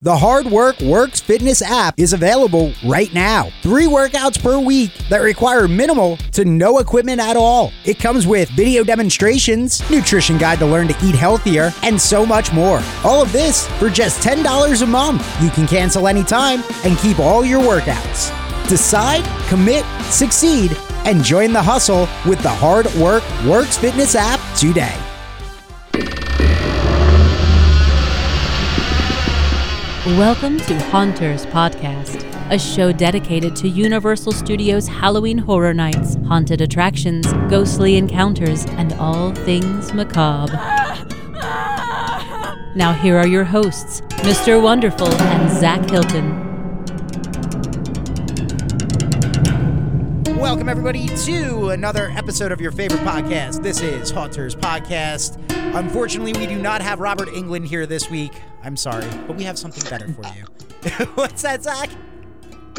The Hard Work Works Fitness app is available right now. Three workouts per week that require minimal to no equipment at all. It comes with video demonstrations, nutrition guide to learn to eat healthier, and so much more. All of this for just $10 a month. You can cancel anytime and keep all your workouts. Decide, commit, succeed, and join the hustle with the Hard Work Works Fitness app today. Welcome to Haunters Podcast, a show dedicated to Universal Studios Halloween Horror Nights, haunted attractions, ghostly encounters, and all things macabre. Now, here are your hosts, Mr. Wonderful and Zach Hilton. Welcome, everybody, to another episode of your favorite podcast. This is Haunters Podcast. Unfortunately, we do not have Robert Englund here this week. I'm sorry, but we have something better for you. What's that, Zach?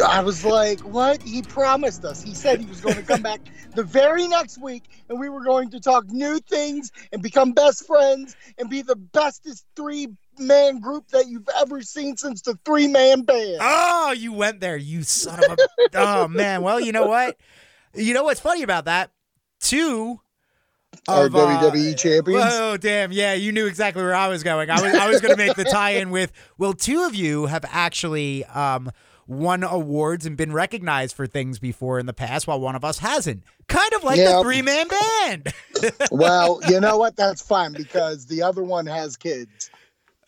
I was like, what? He promised us. He said he was going to come back the very next week and we were going to talk new things and become best friends and be the bestest three man group that you've ever seen since the three man band. Oh, you went there, you son of a. oh, man. Well, you know what? You know what's funny about that? Two Our of, uh, WWE champions. Oh damn! Yeah, you knew exactly where I was going. I was I was going to make the tie-in with. Well, two of you have actually um, won awards and been recognized for things before in the past, while one of us hasn't. Kind of like the three-man band. well, you know what? That's fine because the other one has kids.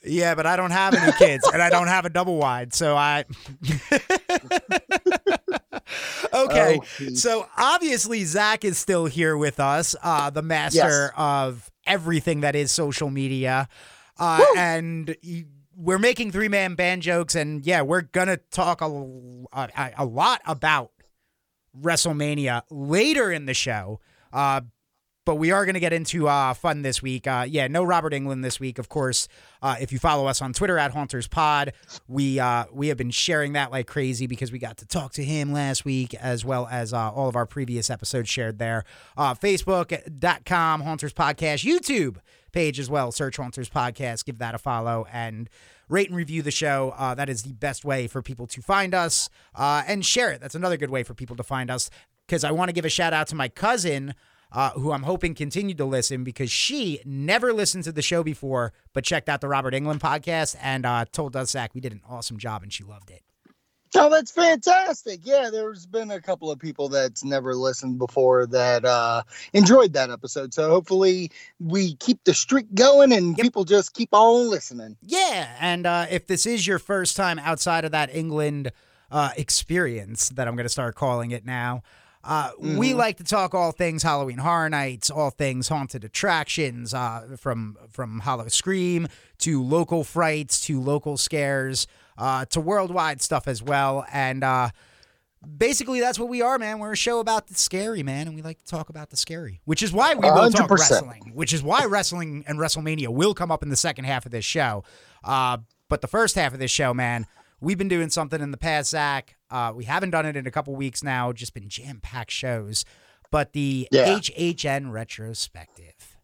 yeah, but I don't have any kids, and I don't have a double wide, so I. okay. Oh, So obviously Zach is still here with us, uh, the master Yes. of everything that is social media, uh, and we're making three man band jokes, and yeah, we're gonna talk a, a, a lot about WrestleMania later in the show. Uh, but we are going to get into uh, fun this week. Uh, yeah, no Robert Englund this week, of course. Uh, if you follow us on Twitter at Haunters Pod, we uh, we have been sharing that like crazy because we got to talk to him last week, as well as uh, all of our previous episodes shared there. Uh, Facebook.com Haunters Podcast, YouTube page as well. Search Haunters Podcast, give that a follow, and rate and review the show. Uh, that is the best way for people to find us uh, and share it. That's another good way for people to find us because I want to give a shout out to my cousin uh, who I'm hoping continued to listen because she never listened to the show before, but checked out the Robert Englund podcast and uh, told us, Zach, we did an awesome job and she loved it. Oh, that's fantastic. Yeah, there's been a couple of people that's never listened before that uh, enjoyed that episode. So hopefully we keep the streak going and Yep. people just keep on listening. Yeah. And uh, if this is your first time outside of that Englund uh, experience, that I'm going to start calling it now, uh, we Mhm. like to talk all things Halloween Horror Nights, all things haunted attractions, uh, from from Howl-O-Scream to local frights to local scares uh, to worldwide stuff as well. And uh, basically, that's what we are, man. We're a show about the scary, man, and we like to talk about the scary, which is why we will talk 100%. wrestling, which is why wrestling and WrestleMania will come up in the second half of this show. Uh, but the first half of this show, man, we've been doing something in the past, Zach. Uh, we haven't done it in a couple weeks now, just been jam packed shows. But the Yeah. HHN retrospective.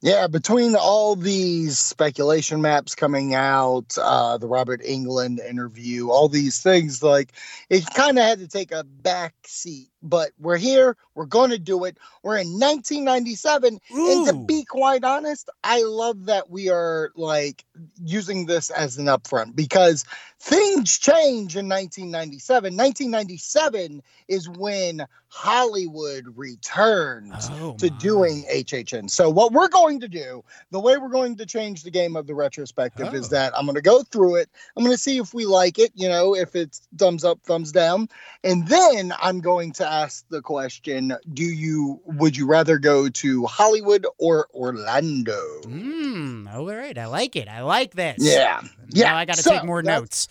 Yeah, between all these speculation maps coming out, uh, the Robert Englund interview, all these things, like it kind of had to take a back seat. But we're here, we're going to do it. We're in 1997. And to be quite honest, I love that we are like using this as an upfront because things change in 1997. 1997 is when Hollywood returns Oh, to my. doing HHN. So what we're going to do, the way we're going to change the game of the retrospective Oh. is that I'm going to go through it. I'm going to see if we like it, you know, if it's thumbs up, thumbs down, and then I'm going to ask the question, do you would you rather go to Hollywood or Orlando? Mm, all right. I like it. I like this. Yeah. Now Yeah, I got to so take more notes.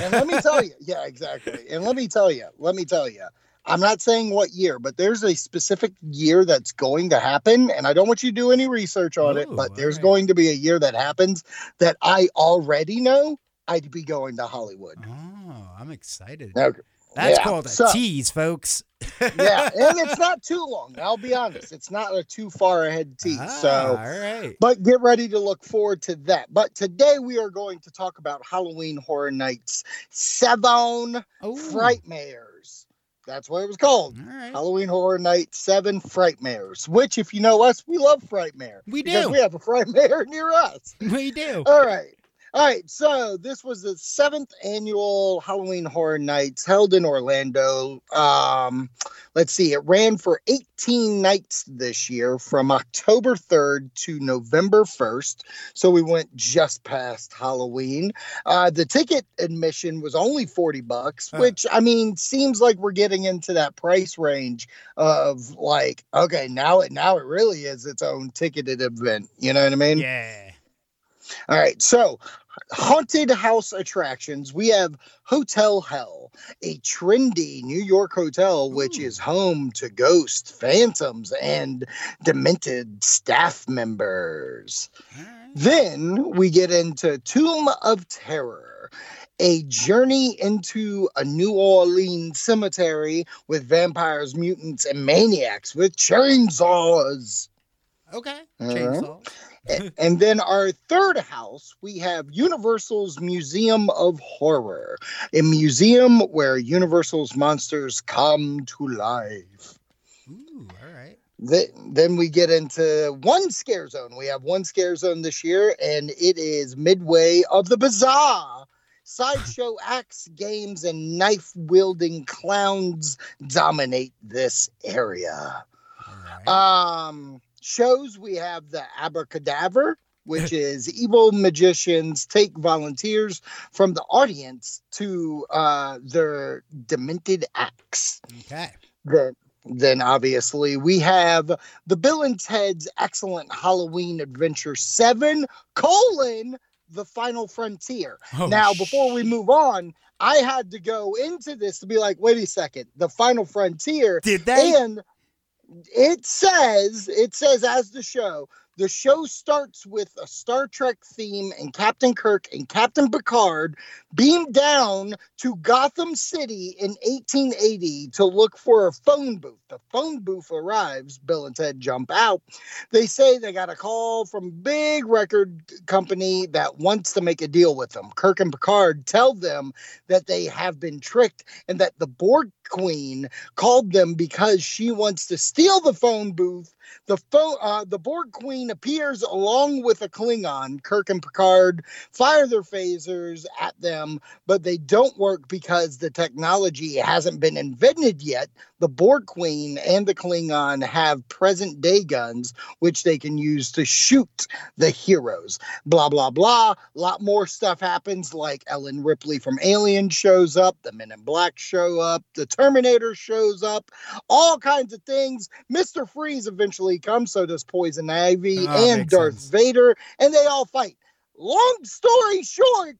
And let me tell you, yeah, exactly. And let me tell you, let me tell you. I'm not saying what year, but there's a specific year that's going to happen. And I don't want you to do any research on it, but there's alright. going to be a year that happens that I already know I'd be going to Hollywood. Oh, I'm excited. Okay. That's Yeah, called a so- tease, folks. Yeah, and it's not too long. I'll be honest; it's not a too far ahead tease. Ah, so, all right. but get ready to look forward to that. But today we are going to talk about Halloween Horror Nights Seven Ooh, Frightmares. That's what it was called. Right. Halloween Horror Night Seven Frightmares. Which, if you know us, we love Frightmare. We do. we have a Frightmare near us. We do. All right. All right. So this was the seventh annual Halloween Horror Nights held in Orlando. Um, let's see, it ran for 18 nights this year from October 3rd to November 1st. So we went just past Halloween. Uh, the ticket admission was only 40 bucks, which I mean seems like we're getting into that price range of like, okay, now it now it really is its own ticketed event. You know what I mean? Yeah. All right, so haunted house attractions. We have Hotel Hell, a trendy New York hotel which Ooh. is home to ghosts, phantoms, and demented staff members. Right. Then we get into Tomb of Terror, a journey into a New Orleans cemetery with vampires, mutants, and maniacs with chainsaws. Okay. Chainsaw. A- and then our third house, we have Universal's Museum of Horror, a museum where Universal's monsters come to life. Ooh, all right. Th- Then we get into one scare zone. We have one scare zone this year, and it is midway of the bazaar. Sideshow acts, games, and knife wielding clowns dominate this area. Right. Um, shows we have the Abracadaver, which is evil magicians take volunteers from the audience to uh, their demented acts. okay. Then, then obviously we have the Bill and Ted's Excellent Halloween Adventure Seven: colon the Final Frontier. Oh, now, before we move on, I had to go into this to be like, wait a second, the Final Frontier Did they? and it says it says as the show the show starts with a star trek theme and captain kirk and captain picard beam down to gotham city in 1880 to look for a phone booth. The phone booth arrives. Bill and ted jump out. They say they got a call from big record company that wants to make a deal with them. Kirk and picard tell them that they have been tricked and that the borg queen called them because she wants to steal the phone booth. The phone, uh, the Borg Queen appears along with a Klingon. Kirk and Picard fire their phasers at them, but they don't work because the technology hasn't been invented yet. The Borg Queen and the Klingon have present day guns, which they can use to shoot the heroes. Blah blah blah. A lot more stuff happens, like Ellen Ripley from Alien shows up, the Men in Black show up, the Terminator shows up, all kinds of things. Mr. Freeze eventually comes, so does Poison Ivy Ah, and Darth sense. Vader, and they all fight. Long story short,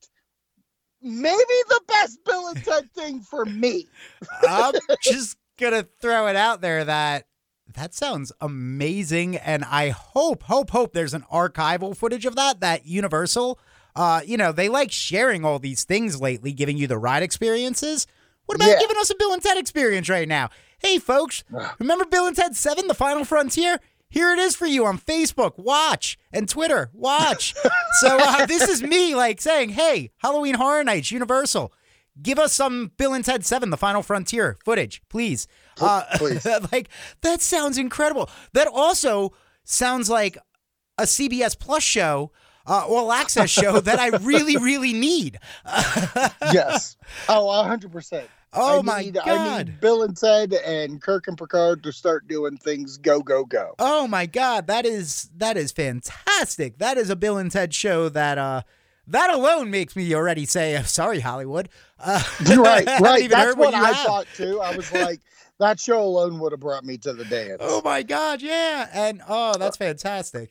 maybe the best Bill and Ted thing for me. I'm just gonna throw it out there that that sounds amazing, and I hope, hope, hope there's an archival footage of that. That Universal, uh, you know, they like sharing all these things lately, giving you the ride experiences. What about Yeah. giving us a Bill and Ted experience right now? Hey, folks, remember Bill and Ted Seven: The Final Frontier? Here it is for you on Facebook. Watch and Twitter. Watch. so uh, this is me like saying, "Hey, Halloween Horror Nights, Universal." Give us some Bill and Ted 7, The Final Frontier footage, please. Uh, please. like, that sounds incredible. That also sounds like a CBS Plus show, uh, all access show that I really, really need. yes. Oh, 100%. Oh I my need, I need Bill and Ted and Kirk and Picard to start doing things go, go, go. Oh my God, that is that is fantastic. That is a Bill and Ted show that uh that alone makes me already say, "Uh, sorry, Hollywood. Uh, right, right. That's heard what I have. thought too. I was like, that show alone would have brought me to the dance. Oh my God, yeah. And oh, that's fantastic.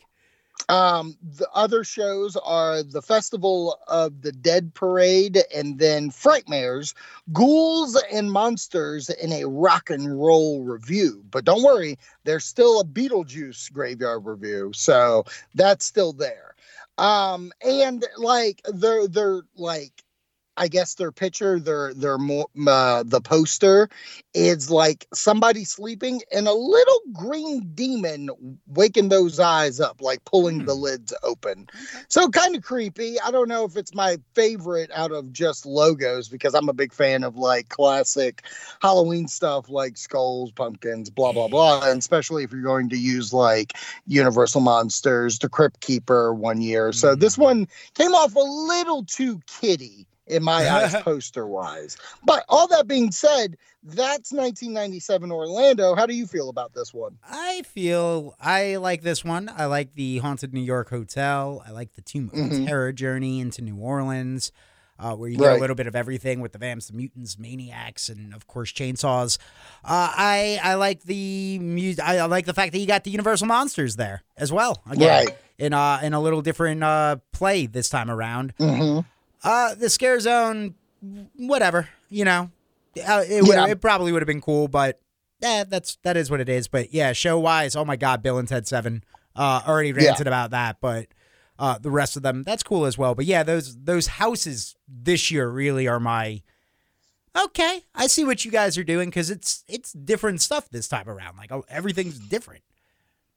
Um, the other shows are the Festival of the Dead Parade and then Frightmares, Ghouls and Monsters in a Rock and Roll Review. But don't worry, there's still a Beetlejuice Graveyard Review, so that's still there. Um, and like they're they're like I guess their picture, their their more uh, the poster is like somebody sleeping and a little green demon waking those eyes up, like pulling the Hmm. lids open. So kind of creepy. I don't know if it's my favorite out of just logos because I'm a big fan of like classic Halloween stuff like skulls, pumpkins, blah blah blah, and especially if you're going to use like Universal Monsters, the Crypt Keeper one year. So this Mhm. one came off a little too kitty in my eyes poster wise. But all that being said, that's 1997 Orlando. How do you feel about this one? I feel I like this one. I like the Haunted New York Hotel. I like the Tomb of Mhm. Terror journey into New Orleans, uh, where you get Right. a little bit of everything with the vamps, the mutants, maniacs, and of course chainsaws. Uh, I I like the mu- I, I like the fact that you got the Universal monsters there as well. Again, Right. in uh in a little different uh play this time around. Mm-hmm. Uh, the scare zone, whatever. You know, uh, it, Yeah. it probably would have been cool, but eh, that's that is what it is. But yeah, show wise, oh my god, Bill and Ted Seven. Uh, already Yeah. ranted about that, but uh, the rest of them, that's cool as well. But yeah, those those houses this year really are my. Okay, I see what you guys are doing because it's it's different stuff this time around. Like oh, everything's different.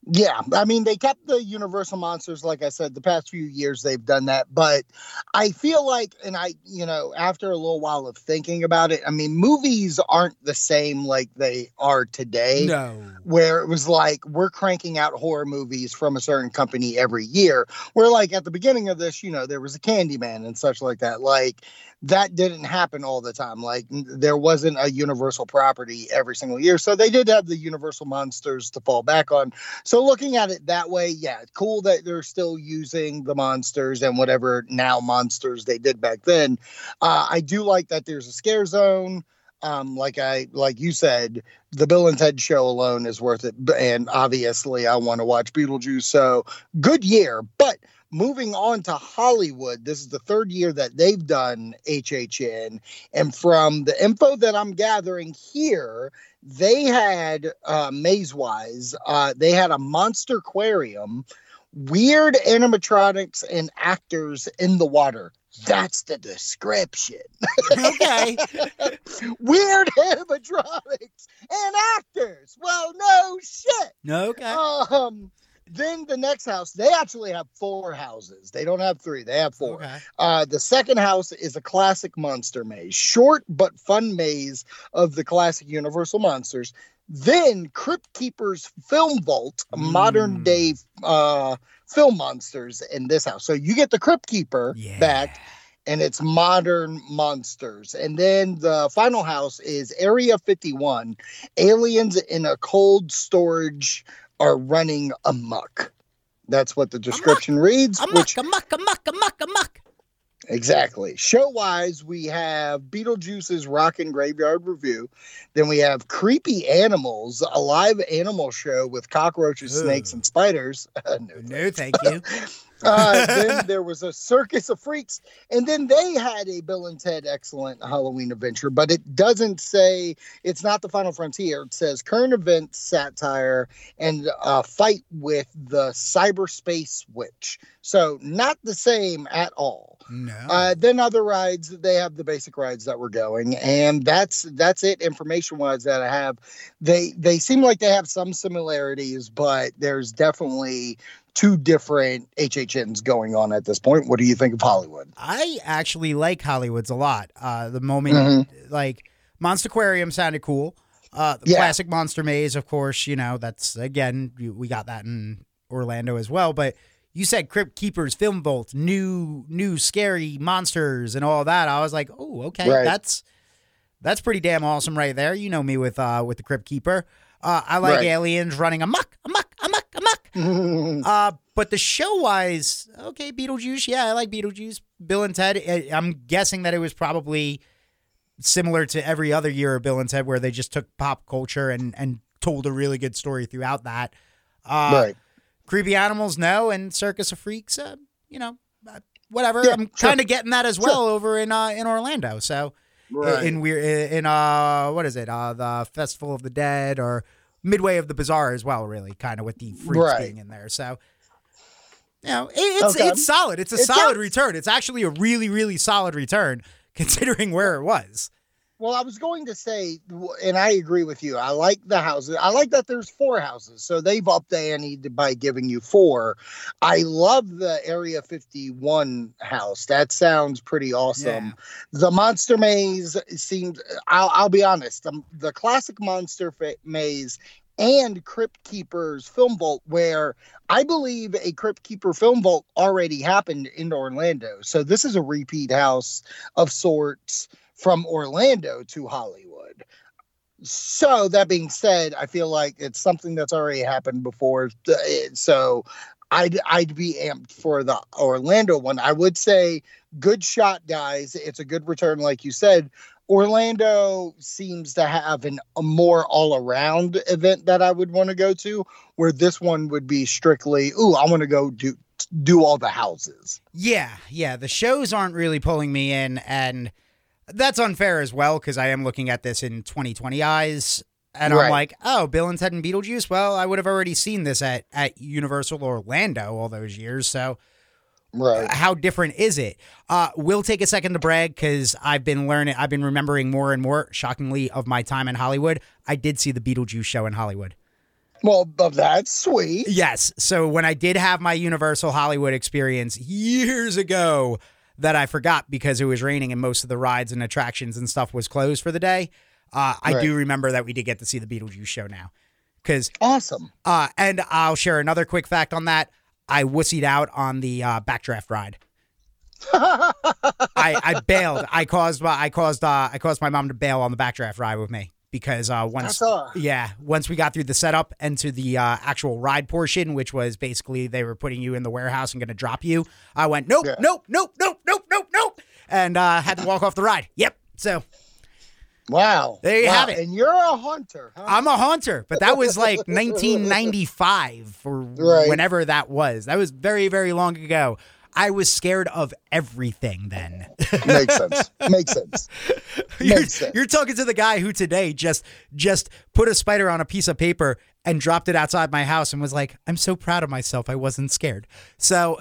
Yeah, I mean they kept the Universal monsters. Like I said, the past few years they've done that, but I feel like, and I, you know, after a little while of thinking about it, I mean, movies aren't the same like they are today. No, where it was like we're cranking out horror movies from a certain company every year. Where like at the beginning of this, you know, there was a Candyman and such like that. Like that didn't happen all the time. Like there wasn't a Universal property every single year, so they did have the Universal monsters to fall back on. So looking at it that way, yeah, cool that they're still using the monsters and whatever now monsters they did back then. Uh, I do like that there's a scare zone. Um, like I like you said, the Bill and Ted show alone is worth it. And obviously, I want to watch Beetlejuice. So good year. But moving on to Hollywood, this is the third year that they've done HHN. And from the info that I'm gathering here, they had uh, maze wise, uh, they had a monster aquarium, weird animatronics, and actors in the water. That's the description okay, weird animatronics and actors. Well, no shit. okay, Um, then the next house, they actually have four houses. They don't have three, they have four. okay. Uh, the second house is a classic monster maze, short but fun maze of the classic Universal monsters. Then Crypt Keeper's Film Vault, modern Mm. day uh, film monsters in this house. So you get the Crypt Keeper Yeah. back and it's modern monsters. And then the final house is Area 51. Aliens in a cold storage are running amok. That's what the description reads. Amok, Which amok, amok, amok, amok. exactly. Show wise, we have Beetlejuice's Rockin' Graveyard Review. Then we have Creepy Animals, a live animal show with cockroaches, Ugh. snakes, and spiders. no, No, thank you. uh, then there was a circus of freaks, and then they had a Bill and Ted excellent Halloween adventure, but it doesn't say it's not the final frontier. It says current event satire and a fight with the cyberspace witch. So not the same at all. No. Uh, then other rides, they have the basic rides that were going, and that's that's it. Information wise, that I have, they they seem like they have some similarities, but there's definitely two different HHNs going on at this point. What do you think of Hollywood? I actually like Hollywood's a lot. Uh, the moment, Mhm. like Monster Aquarium sounded cool. Uh, the Yeah. classic Monster Maze, of course, you know that's again you- we got that in Orlando as well. But you said Crypt Keepers, Film Vault, new new scary monsters and all that. I was like, oh, okay, Right. that's that's pretty damn awesome right there. You know me with uh with the Crypt Keeper. Uh, I like Right. aliens running amok, amok. Uh, but the show wise, okay, Beetlejuice. Yeah, I like Beetlejuice. Bill and Ted. I- I'm guessing that it was probably similar to every other year of Bill and Ted, where they just took pop culture and and told a really good story throughout that. Uh, right. Creepy animals, no, and Circus of Freaks. Uh, you know, uh, whatever. Yeah, I'm sure. kind of getting that as well over in uh, in Orlando. So Right. in weird in uh what is it uh the Festival of the Dead or midway of the Bazaar as well. Really, kind of with the freaks Right. being in there. So. You know, it- it's Okay. it's solid. It's a It solid sounds- return. It's actually a really really solid return considering where it was. Well, I was going to say, and I agree with you. I like the houses. I like that there's four houses, so they've upped the ante by giving you four. I love the Area 51 house. That sounds pretty awesome. Yeah. The Monster Maze seems. I'll, I'll be honest. The, the classic Monster Maze and Crypt Keepers Film Vault, where I believe a Crypt Keeper Film Vault already happened in Orlando. So this is a repeat house of sorts from Orlando to Hollywood. So that being said, I feel like it's something that's already happened before. So I'd I'd be amped for the Orlando one. I would say good shot, guys. It's a good return, like you said. Orlando seems to have an, a more all around event that I would want to go to, where this one would be strictly, ooh, I want to go do do all the houses. Yeah, yeah. The shows aren't really pulling me in, and that's unfair as well because I am looking at this in 2020 eyes, and I'm like, oh, Bill and Ted and Beetlejuice. Well, I would have already seen this at at Universal Orlando all those years, so Right. how different is it? Uh, we'll take a second to brag because I've been learning, I've been remembering more and more, shockingly, of my time in Hollywood. I did see the Beetlejuice show in Hollywood. Well, that's sweet. Yes. So when I did have my Universal Hollywood experience years ago that I forgot because it was raining and most of the rides and attractions and stuff was closed for the day, uh, I do remember that we did get to see the Beetlejuice show now. Because, Awesome. uh, and I'll share another quick fact on that. I wussied out on the uh, backdraft ride. I, I bailed. I caused I caused uh, I caused my mom to bail on the backdraft ride with me because uh, once yeah once we got through the setup and to the uh, actual ride portion, which was basically they were putting you in the warehouse and going to drop you, I went nope Yeah. nope nope nope nope nope nope and uh, had to walk off the ride. Yep. So Wow. There you Wow. have it. And you're a hunter, huh? I'm a haunter, but that was like 1995 or Right. whenever that was. That was very very long ago. I was scared of everything then. Makes sense. Makes sense. you're, Makes sense. you're talking to the guy who today just just put a spider on a piece of paper and dropped it outside my house and was like, "I'm so proud of myself. I wasn't scared." So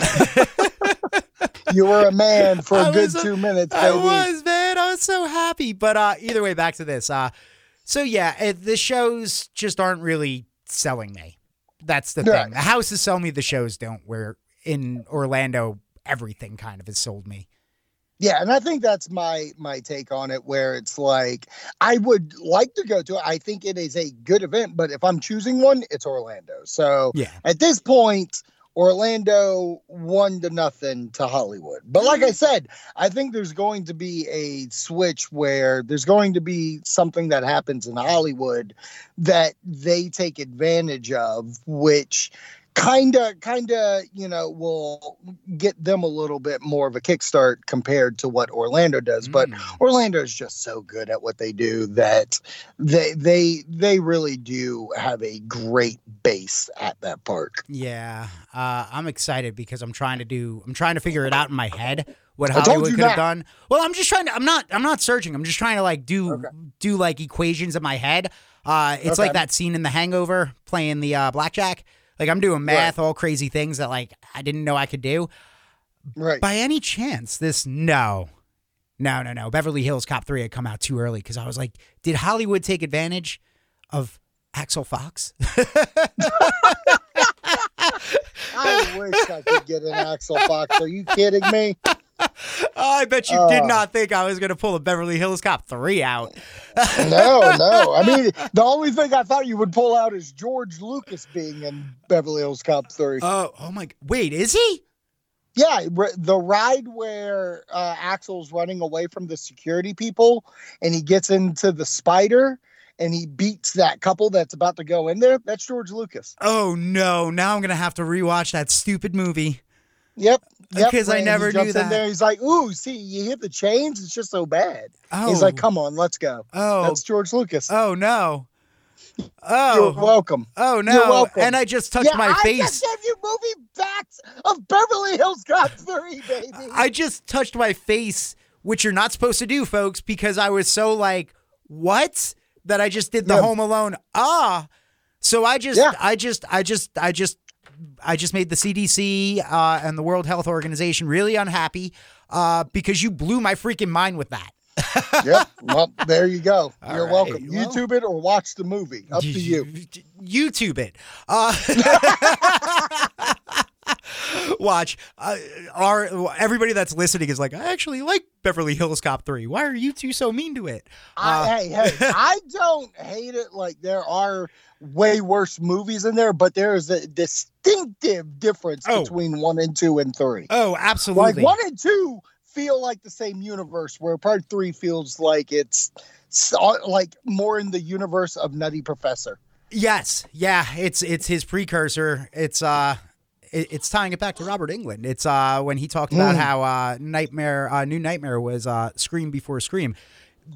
You were a man for I a good a- two minutes, I was, man. I was so happy. But uh, either way, back to this. Uh, so yeah, it, the shows just aren't really selling me. That's the Right. thing. The houses sell me. The shows don't. Where in Orlando, everything kind of has sold me. Yeah, and I think that's my my take on it where it's like I would like to go to it. I think it is a good event, but if I'm choosing one, it's Orlando. So Yeah. at this point, Orlando one to nothing to Hollywood. But like I said, I think there's going to be a switch where there's going to be something that happens in Hollywood that they take advantage of, which kind of kind of you know will get them a little bit more of a kickstart compared to what Orlando does but Mm. Orlando is just so good at what they do that they they they really do have a great base at that park Yeah, uh, I'm excited because I'm trying to do. I'm trying to figure it out in my head what Hollywood could have done. Well, I'm just trying to. I'm not. I'm not searching. I'm just trying to like do Okay. do like equations in my head. Uh, it's like that scene in The Hangover playing the uh, blackjack. Like I'm doing math, all crazy things that like I didn't know I could do. right By any chance, this no. No, no, no. Beverly Hills Cop 3 had come out too early because I was like, did Hollywood take advantage of Axel Fox? I wish I could get an Axel Fox are you kidding me I bet you did Uh. not think I was going to pull a Beverly Hills Cop 3 out. no no I mean the only thing I thought you would pull out is George Lucas being in Beverly Hills Cop 3 Oh, oh my. Wait, is he? Yeah, the ride where uh, Axel's running away from the security people and he gets into the spider and he beats that couple that's about to go in there. That's George Lucas. Oh no, now I'm going to have to rewatch that stupid movie. Yep. Yep. Because I never jumps knew in that. there. He's like, "Ooh, see, you hit the chains. It's just so bad." Oh. He's like, "Come on, let's go." Oh. That's George Lucas. oh no. You're Oh. welcome. Oh no. You're welcome. And I just touched yeah, my I face. just gave you movie facts of Beverly Hills Cop 3, baby. I just touched my face, which you're not supposed to do, folks, because I was so like, what? That I just did the Yeah. Home Alone. Ah. So I just, Yeah. I just, I just, I just, I just made the CDC uh, and the World Health Organization really unhappy. uh, because you blew my freaking mind with that. yep. Well, there you go. All You're right, welcome. well- YouTube it or watch the movie. Up to you. YouTube it. Uh, watch. Uh, our everybody that's listening is like, I actually like Beverly Hills Cop three. Why are you two so mean to it? Uh, I, hey, hey, I don't hate it. Like there are way worse movies in there, but there is a distinctive difference Oh. between one and two and three. oh, absolutely. Like one and two feel like the same universe, where part three feels like it's so, like more in the universe of Nutty Professor. Yes, yeah, it's it's his precursor. It's uh, it, it's tying it back to Robert Englund. It's uh when he talked about Mm. how uh Nightmare, uh, New Nightmare was uh Scream before Scream.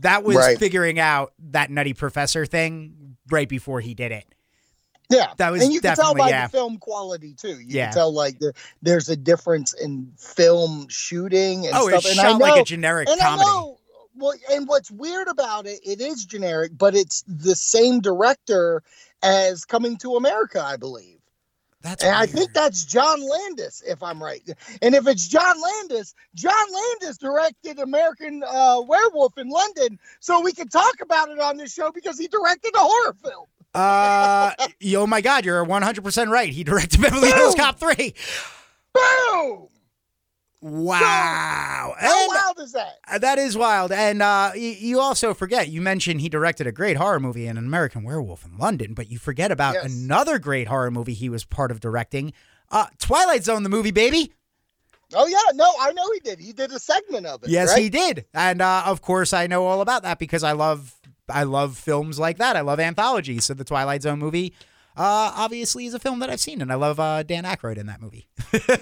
That was Right. figuring out that Nutty Professor thing right before he did it. Yeah, That was and you can tell by yeah. the film quality too. You Yeah. can tell like there, there's a difference in film shooting and oh, stuff. it's and I shot like know- a generic comedy. Know, well, and what's weird about it, it is generic, but it's the same director as Coming to America, I believe. That's And I think that's John Landis, if I'm right. And if it's John Landis, John Landis directed American uh, Werewolf in London, so we can talk about it on this show because he directed a horror film. Uh, oh my God, you're 100 percent right. He directed Beverly Hills Cop three. Boom! Wow, How And- wild is that? Uh, That is wild. And uh, y- you also forget, you mentioned he directed a great horror movie, in An American Werewolf in London, but you forget about Yes. another great horror movie he was part of directing uh, Twilight Zone, the movie, baby. Oh yeah, no, I know he did. He did a segment of it. Yes, right? he did. And uh, of course, I know all about that because I love. I love films like that. I love anthologies. So the Twilight Zone movie, uh, obviously, is a film that I've seen, and I love uh, Dan Aykroyd in that movie.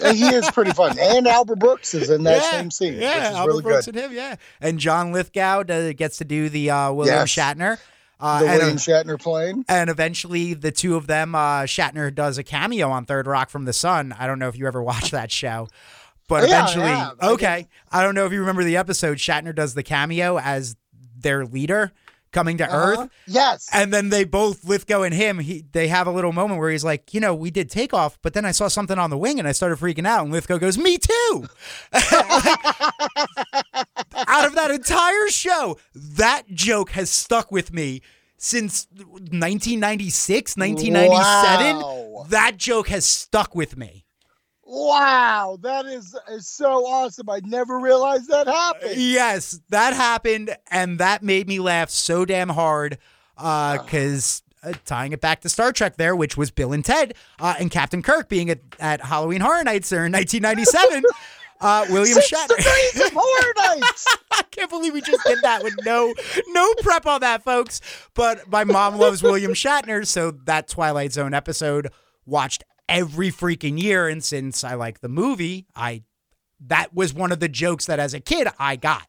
And he is pretty fun. And Albert Brooks is in that same scene, Yeah, Albert really Brooks good. and him, yeah. And John Lithgow does, gets to do the uh, William Yes. Shatner. Uh, The and, William Shatner plane. and eventually, the two of them, uh, Shatner does a cameo on Third Rock from the Sun. I don't know if you ever watched that show, but Oh, yeah, eventually. I okay. I don't know if you remember the episode. Shatner does the cameo as their leader coming to Uh-huh. Earth. Yes. And then they both Lithgow and him. He they have a little moment where he's like, you know, we did takeoff, but then I saw something on the wing and I started freaking out. And Lithgow goes, "Me too." out of that entire show, that joke has stuck with me since 1996, 1997. Wow. That joke has stuck with me. Wow, that is, is so awesome. I never realized that happened. Yes, that happened, and that made me laugh so damn hard. Because uh, tying it back to Star Trek, there, which was Bill and Ted, uh, and Captain Kirk being at, at Halloween Horror Nights there in 1997. uh, William Six Shatner. degrees of horror nights. I can't believe we just did that with no no prep on that, folks. But my mom loves William Shatner, so that Twilight Zone episode watched every freaking year. And since I like the movie, I that was one of the jokes that as a kid I got.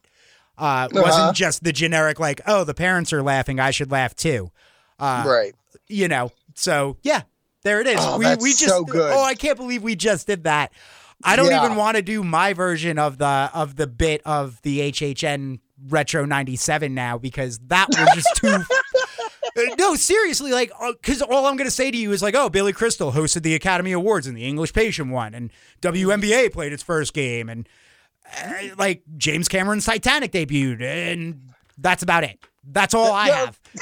Uh, Uh-huh. wasn't just the generic like, oh, the parents are laughing, I should laugh too. Uh, right. you know. So yeah, there it is. Oh, we we just so oh, I can't believe we just did that. I don't Yeah. even want to do my version of the of the bit of the HHN Retro 97 now because that was just too No, seriously, like cuz all I'm going to say to you is like, "Oh, Billy Crystal hosted the Academy Awards and the English Patient won and WNBA played its first game and uh, like James Cameron's Titanic debuted and that's about it. That's all I have.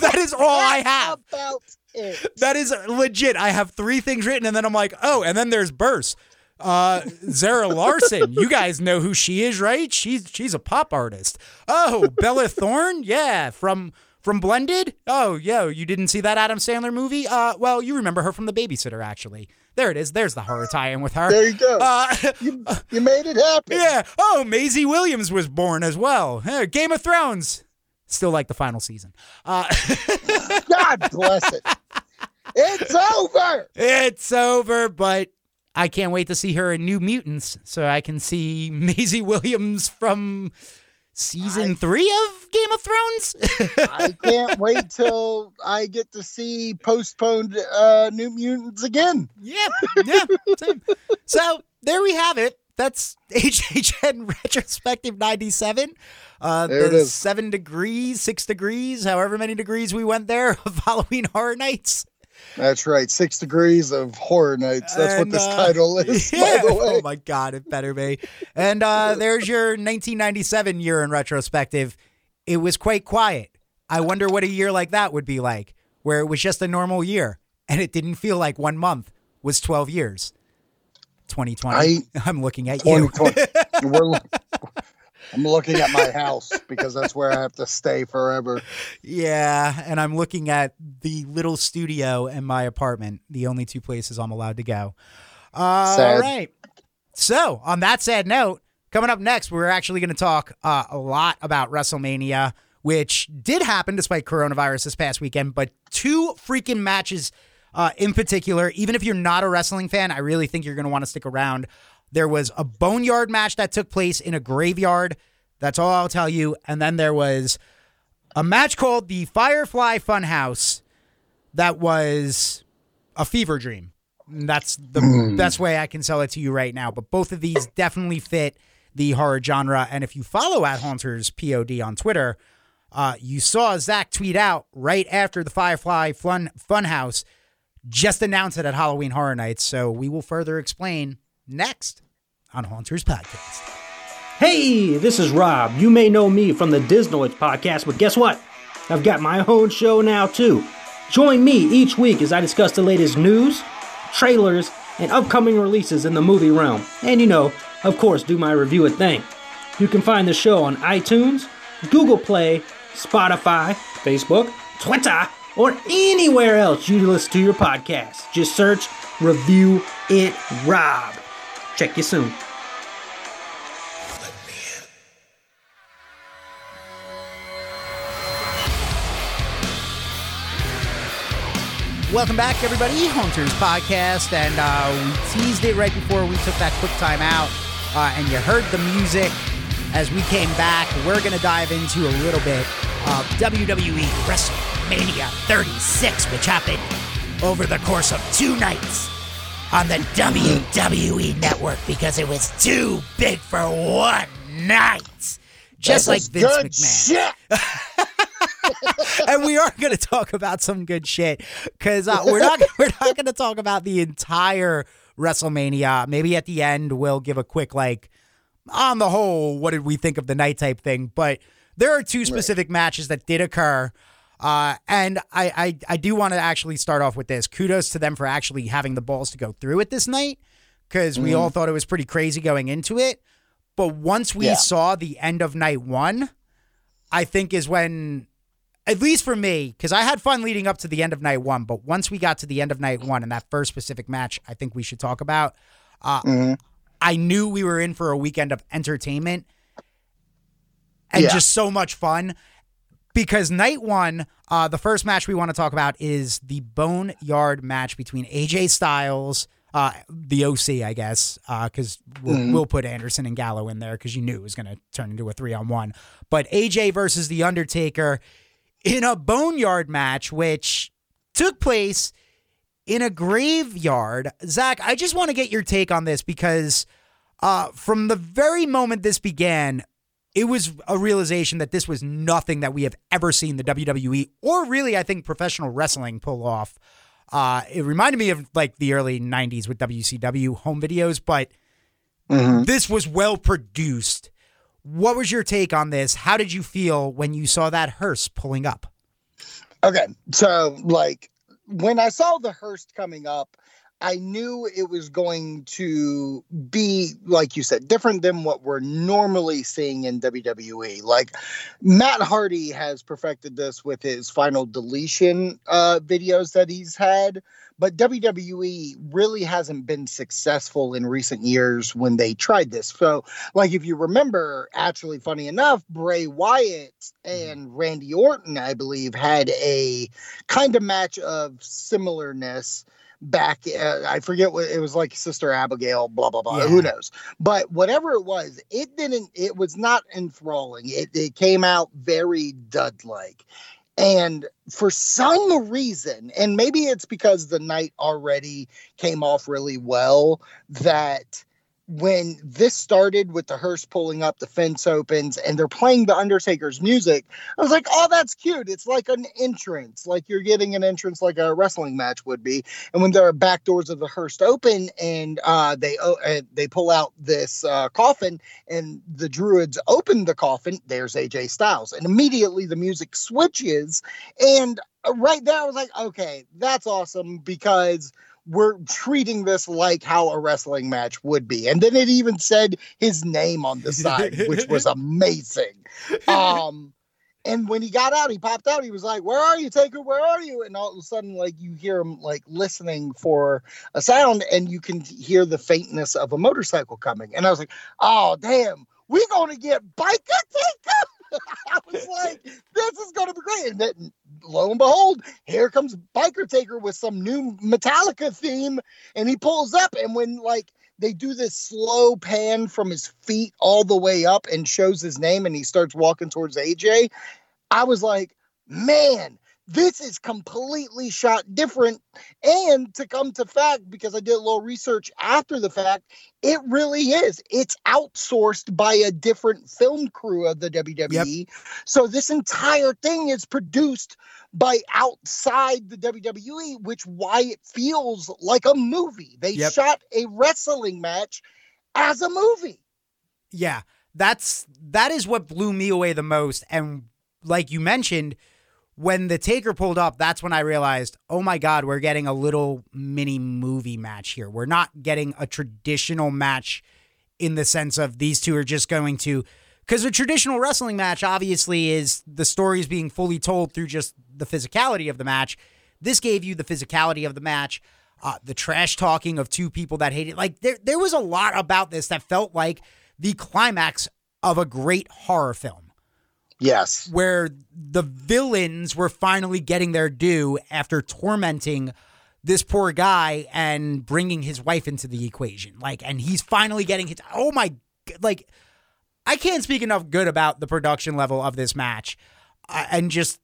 that is all I have. About it. That is legit. I have three things written, and then I'm like, oh, and then there's Burse. Uh, Zara Larsson. You guys know who she is, right? She's she's a pop artist. Oh, Bella Thorne. Yeah, from from Blended. Oh, yo, you didn't see that Adam Sandler movie? Uh, well, you remember her from The Babysitter, actually. There it is. There's the horror tie-in with her. There you go. Uh, you, you made it happen. yeah. Oh, Maisie Williams was born as well. Game of Thrones. Still like the final season. Uh, God bless it. It's over. It's over, but I can't wait to see her in New Mutants so I can see Maisie Williams from season I- three of Game of Thrones. I can't wait till I get to see postponed uh, New Mutants again. yeah, yeah. same. So there we have it. That's HHN Retrospective 97. Uh, There the is. seven degrees, six degrees, however many degrees we went there of Halloween Horror Nights. That's right. Six degrees of horror nights. That's and, what this uh, title is. Yeah. Oh my god, it better be. And uh, there's your 1997 year in retrospective. It was quite quiet. I wonder what a year like that would be like, where it was just a normal year and it didn't feel like one month was 12 years. 2020. I, am looking at you. we're, I'm looking at my house because that's where I have to stay forever. Yeah, and I'm looking at the little studio and my apartment, the only two places I'm allowed to go. Uh, all right. So, on that sad note, coming up next, we're actually going to talk uh, a lot about WrestleMania, which did happen despite coronavirus this past weekend, but two freaking matches uh, in particular. Even if you're not a wrestling fan, I really think you're going to want to stick around. There was a boneyard match that took place in a graveyard. That's all I'll tell you. And then there was a match called the Firefly Funhouse that was a fever dream. That's the mm. best way I can sell it to you right now. But both of these definitely fit the horror genre. And if you follow at Haunters POD on Twitter, uh, you saw Zach tweet out right after the Firefly Fun Funhouse just announced it at Halloween Horror Nights. So we will further explain next on Haunters Podcast. Hey, this is Rob. You may know me from the Disnoids podcast, but guess what? I've got my own show now, too. Join me each week as I discuss the latest news, trailers, and upcoming releases in the movie realm. And you know, of course, do my review a thing. You can find the show on iTunes, Google Play, Spotify, Facebook, Twitter, or anywhere else you listen to your podcast. Just search Review It Rob. Check you soon. Welcome back, everybody. Haunters Podcast, and uh, we teased it right before we took that quick time out, uh, and you heard the music as we came back. We're going to dive into a little bit of WWE WrestleMania 36, which happened over the course of two nights on the WWE network because it was too big for one night. Just like Vince McMahon. and we are going to talk about some good shit because uh, we're not we're not going to talk about the entire WrestleMania. Maybe at the end we'll give a quick like on the whole, what did we think of the night type thing? But there are two specific right. matches that did occur. Uh, and I, I, I do want to actually start off with this. Kudos to them for actually having the balls to go through it this night because mm-hmm. we all thought it was pretty crazy going into it. But once we yeah. saw the end of night one, I think is when, at least for me, because I had fun leading up to the end of night one. But once we got to the end of night one and that first specific match, I think we should talk about. Uh, mm-hmm. I knew we were in for a weekend of entertainment and yeah. just so much fun because night one, uh, the first match we want to talk about is the Boneyard match between AJ Styles, uh, the OC, I guess, because uh, we'll, mm. we'll, put Anderson and Gallo in there because you knew it was going to turn into a three on one. But AJ versus The Undertaker in a Boneyard match, which took place in a graveyard. Zach, I just want to get your take on this because uh, from the very moment this began, it was a realization that this was nothing that we have ever seen the WWE or really, I think, professional wrestling pull off. Uh, it reminded me of like the early 90s with WCW home videos, but mm-hmm. this was well produced. What was your take on this? How did you feel when you saw that hearse pulling up? Okay. So, like, when I saw the hearse coming up, I knew it was going to be, like you said, different than what we're normally seeing in WWE. Like Matt Hardy has perfected this with his final deletion uh, videos that he's had, but WWE really hasn't been successful in recent years when they tried this. So, like, if you remember, actually, funny enough, Bray Wyatt and Randy Orton, I believe, had a kind of match of similarness back uh, i forget what it was like sister abigail blah blah blah yeah. who knows? But whatever it was it didn't it was not enthralling. It, it came out very dud like and for some reason and maybe it's because the night already came off really well that when this started with the hearse pulling up, the fence opens, and they're playing the Undertaker's music, I was like, oh, that's cute. It's like an entrance, like you're getting an entrance like a wrestling match would be. And when the back doors of the hearse open and uh, they uh, they pull out this uh, coffin and the druids open the coffin, there's AJ Styles. And immediately the music switches. And uh, right there, I was like, okay, that's awesome because – we're treating this like how a wrestling match would be. And then it even said his name on the side, which was amazing. Um, and when he got out, he popped out. He was like, "Where are you, Taker? Where are you?" And all of a sudden, like you hear him like listening for a sound, and you can hear the faintness of a motorcycle coming. And I was like, "Oh, damn, we're gonna get biker Taker." I was like, this is going to be great. And then lo and behold, here comes Biker Taker with some new Metallica theme. And he pulls up. And when like they do this slow pan from his feet all the way up and shows his name and he starts walking towards AJ, I was like, man, this is completely shot different. And to come to fact, because I did a little research after the fact, it really is. It's outsourced by a different film crew of the WWE. Yep. So this entire thing is produced by outside the WWE, which why it feels like a movie. They yep. shot a wrestling match as a movie. Yeah. That's that is what blew me away the most. And like you mentioned, when the taker pulled up, that's when I realized, oh my God, we're getting a little mini movie match here. We're not getting a traditional match in the sense of these two are just going to. Because a traditional wrestling match obviously is the story is being fully told through just the physicality of the match. This gave you the physicality of the match, uh, the trash talking of two people that hated. Like there, there was a lot about this that felt like the climax of a great horror film. Yes. Where the villains were finally getting their due after tormenting this poor guy and bringing his wife into the equation. Like, and he's finally getting his. Oh my, like, I can't speak enough good about the production level of this match uh, and just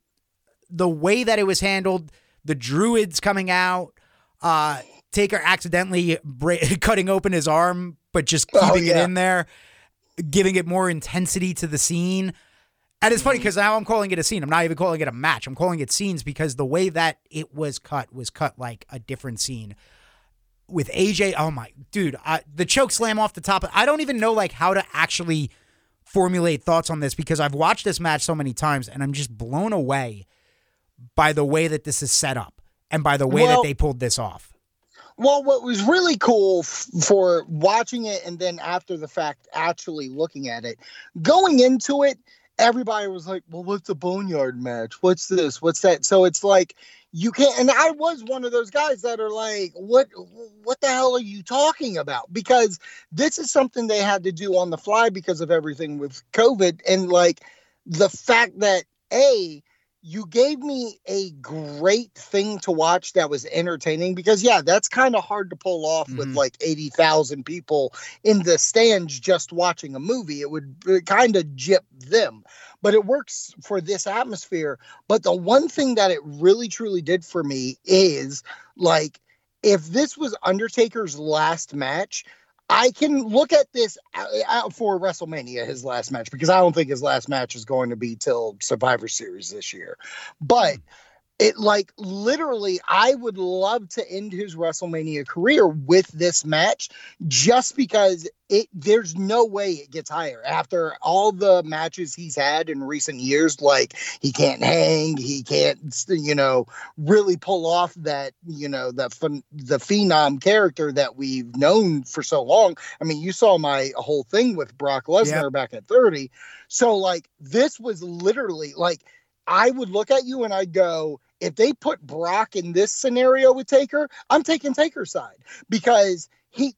the way that it was handled. The druids coming out, uh, Taker accidentally bra- cutting open his arm, but just oh, keeping oh, yeah. it in there, giving it more intensity to the scene. And it's funny because now I'm calling it a scene. I'm not even calling it a match. I'm calling it scenes because the way that it was cut was cut like a different scene. With AJ, oh my dude, I, the choke slam off the top. I don't even know like how to actually formulate thoughts on this because I've watched this match so many times and I'm just blown away by the way that this is set up and by the way well, that they pulled this off. Well, what was really cool f- for watching it and then after the fact actually looking at it, going into it, everybody was like, well, what's a boneyard match? What's this? What's that? So it's like you can't and I was one of those guys that are like, what what the hell are you talking about? Because this is something they had to do on the fly because of everything with COVID. And like the fact that A, you gave me a great thing to watch that was entertaining because yeah that's kind of hard to pull off mm-hmm. with like 80,000 people in the stands just watching a movie it would kind of jip them but it works for this atmosphere but the one thing that it really truly did for me is like if this was Undertaker's last match I can look at this uh, uh, for WrestleMania, his last match, because I don't think his last match is going to be till Survivor Series this year. But hmm. It like literally i would love to end his wrestlemania career with this match just because it there's no way it gets higher after all the matches he's had in recent years like he can't hang he can't you know really pull off that you know the the phenom character that we've known for so long i mean you saw my whole thing with brock lesnar yep. back at 30 so like this was literally like I would look at you and I'd go, if they put Brock in this scenario with Taker, I'm taking Taker's side because he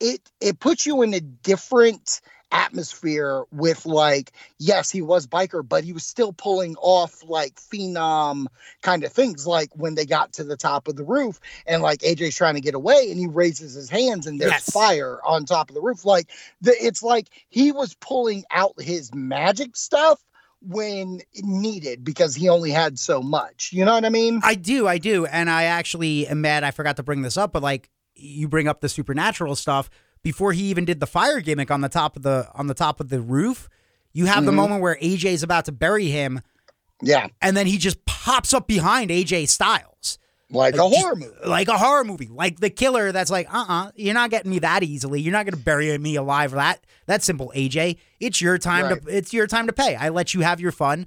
it it puts you in a different atmosphere with like yes he was biker but he was still pulling off like phenom kind of things like when they got to the top of the roof and like aj's trying to get away and he raises his hands and there's yes. fire on top of the roof like the, it's like he was pulling out his magic stuff when needed because he only had so much. You know what I mean? I do, I do. And I actually am mad I forgot to bring this up, but like you bring up the supernatural stuff. before he even did the fire gimmick on the top of the on the top of the roof. You have the Mhm. moment where AJ is about to bury him, Yeah, and then he just pops up behind AJ Styles like, a horror movie. like a horror movie, like the killer. That's like, uh, uh-uh, uh, you are not getting me that easily. You're not going to bury me alive. That that's simple, AJ. It's your time Right. to. It's your time to pay. I let you have your fun.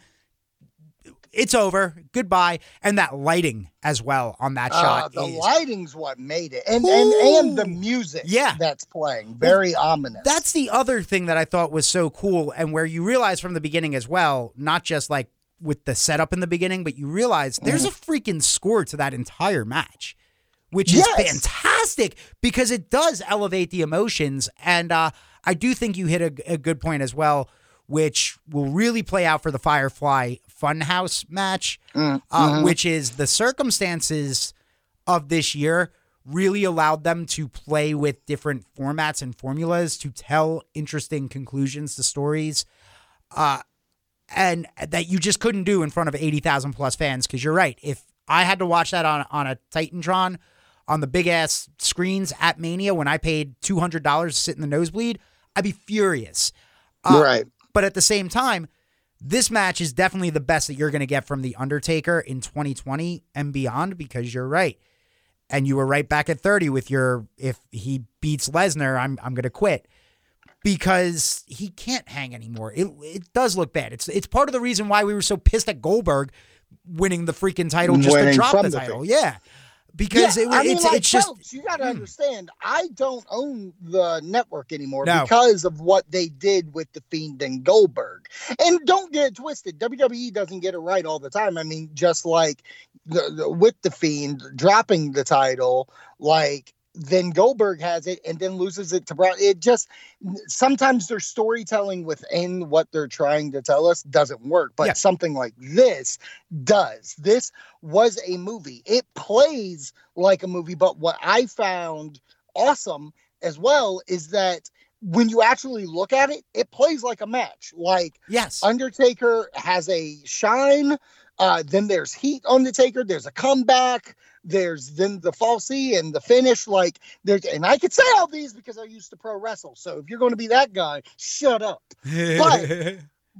It's over. Goodbye. And that lighting as well on that Uh, shot. the is- lighting's what made it, and and and the music. Yeah. that's playing very ominous. That's the other thing that I thought was so cool, and where you realize from the beginning as well, not just like with the setup in the beginning, but you realize there's a freaking score to that entire match, which is Yes. fantastic because it does elevate the emotions. And uh, I do think you hit a, a good point as well, which will really play out for the Firefly Funhouse match, Mm, uh, mhm. which is the circumstances of this year really allowed them to play with different formats and formulas to tell interesting conclusions to stories uh, and that you just couldn't do in front of 80,000 plus fans because you're right if I had to watch that on on a Titantron on the big ass screens at Mania when I paid $200 to sit in the nosebleed I'd be furious uh, right. but at the same time, this match is definitely the best that you're going to get from The Undertaker in 2020 and beyond because you're right. And you were right back at 30 with your if he beats Lesnar, I'm I'm going to quit. Because he can't hang anymore. It it does look bad. It's it's part of the reason why we were so pissed at Goldberg winning the freaking title just to drop the the title. thing. Yeah. Because yeah, it, I mean, it's like, it's just you got to Hmm. understand. I don't own the network anymore No. because of what they did with the Fiend and Goldberg. And don't get it twisted. WWE doesn't get it right all the time. I mean, just like the, the, with the Fiend dropping the title, like then Goldberg has it and then loses it to Braun. It just sometimes their storytelling within what they're trying to tell us doesn't work. But Yeah. something like this does. This was a movie. It plays like a movie, but what I found awesome as well is that when you actually look at it, it plays like a match. Like yes. Undertaker has a shine. Uh, then there's heat on the Taker. There's a comeback. There's then the falsy and the finish. Like there's, and I could say all these because I used to pro wrestle. So if you're going to be that guy, shut up. but-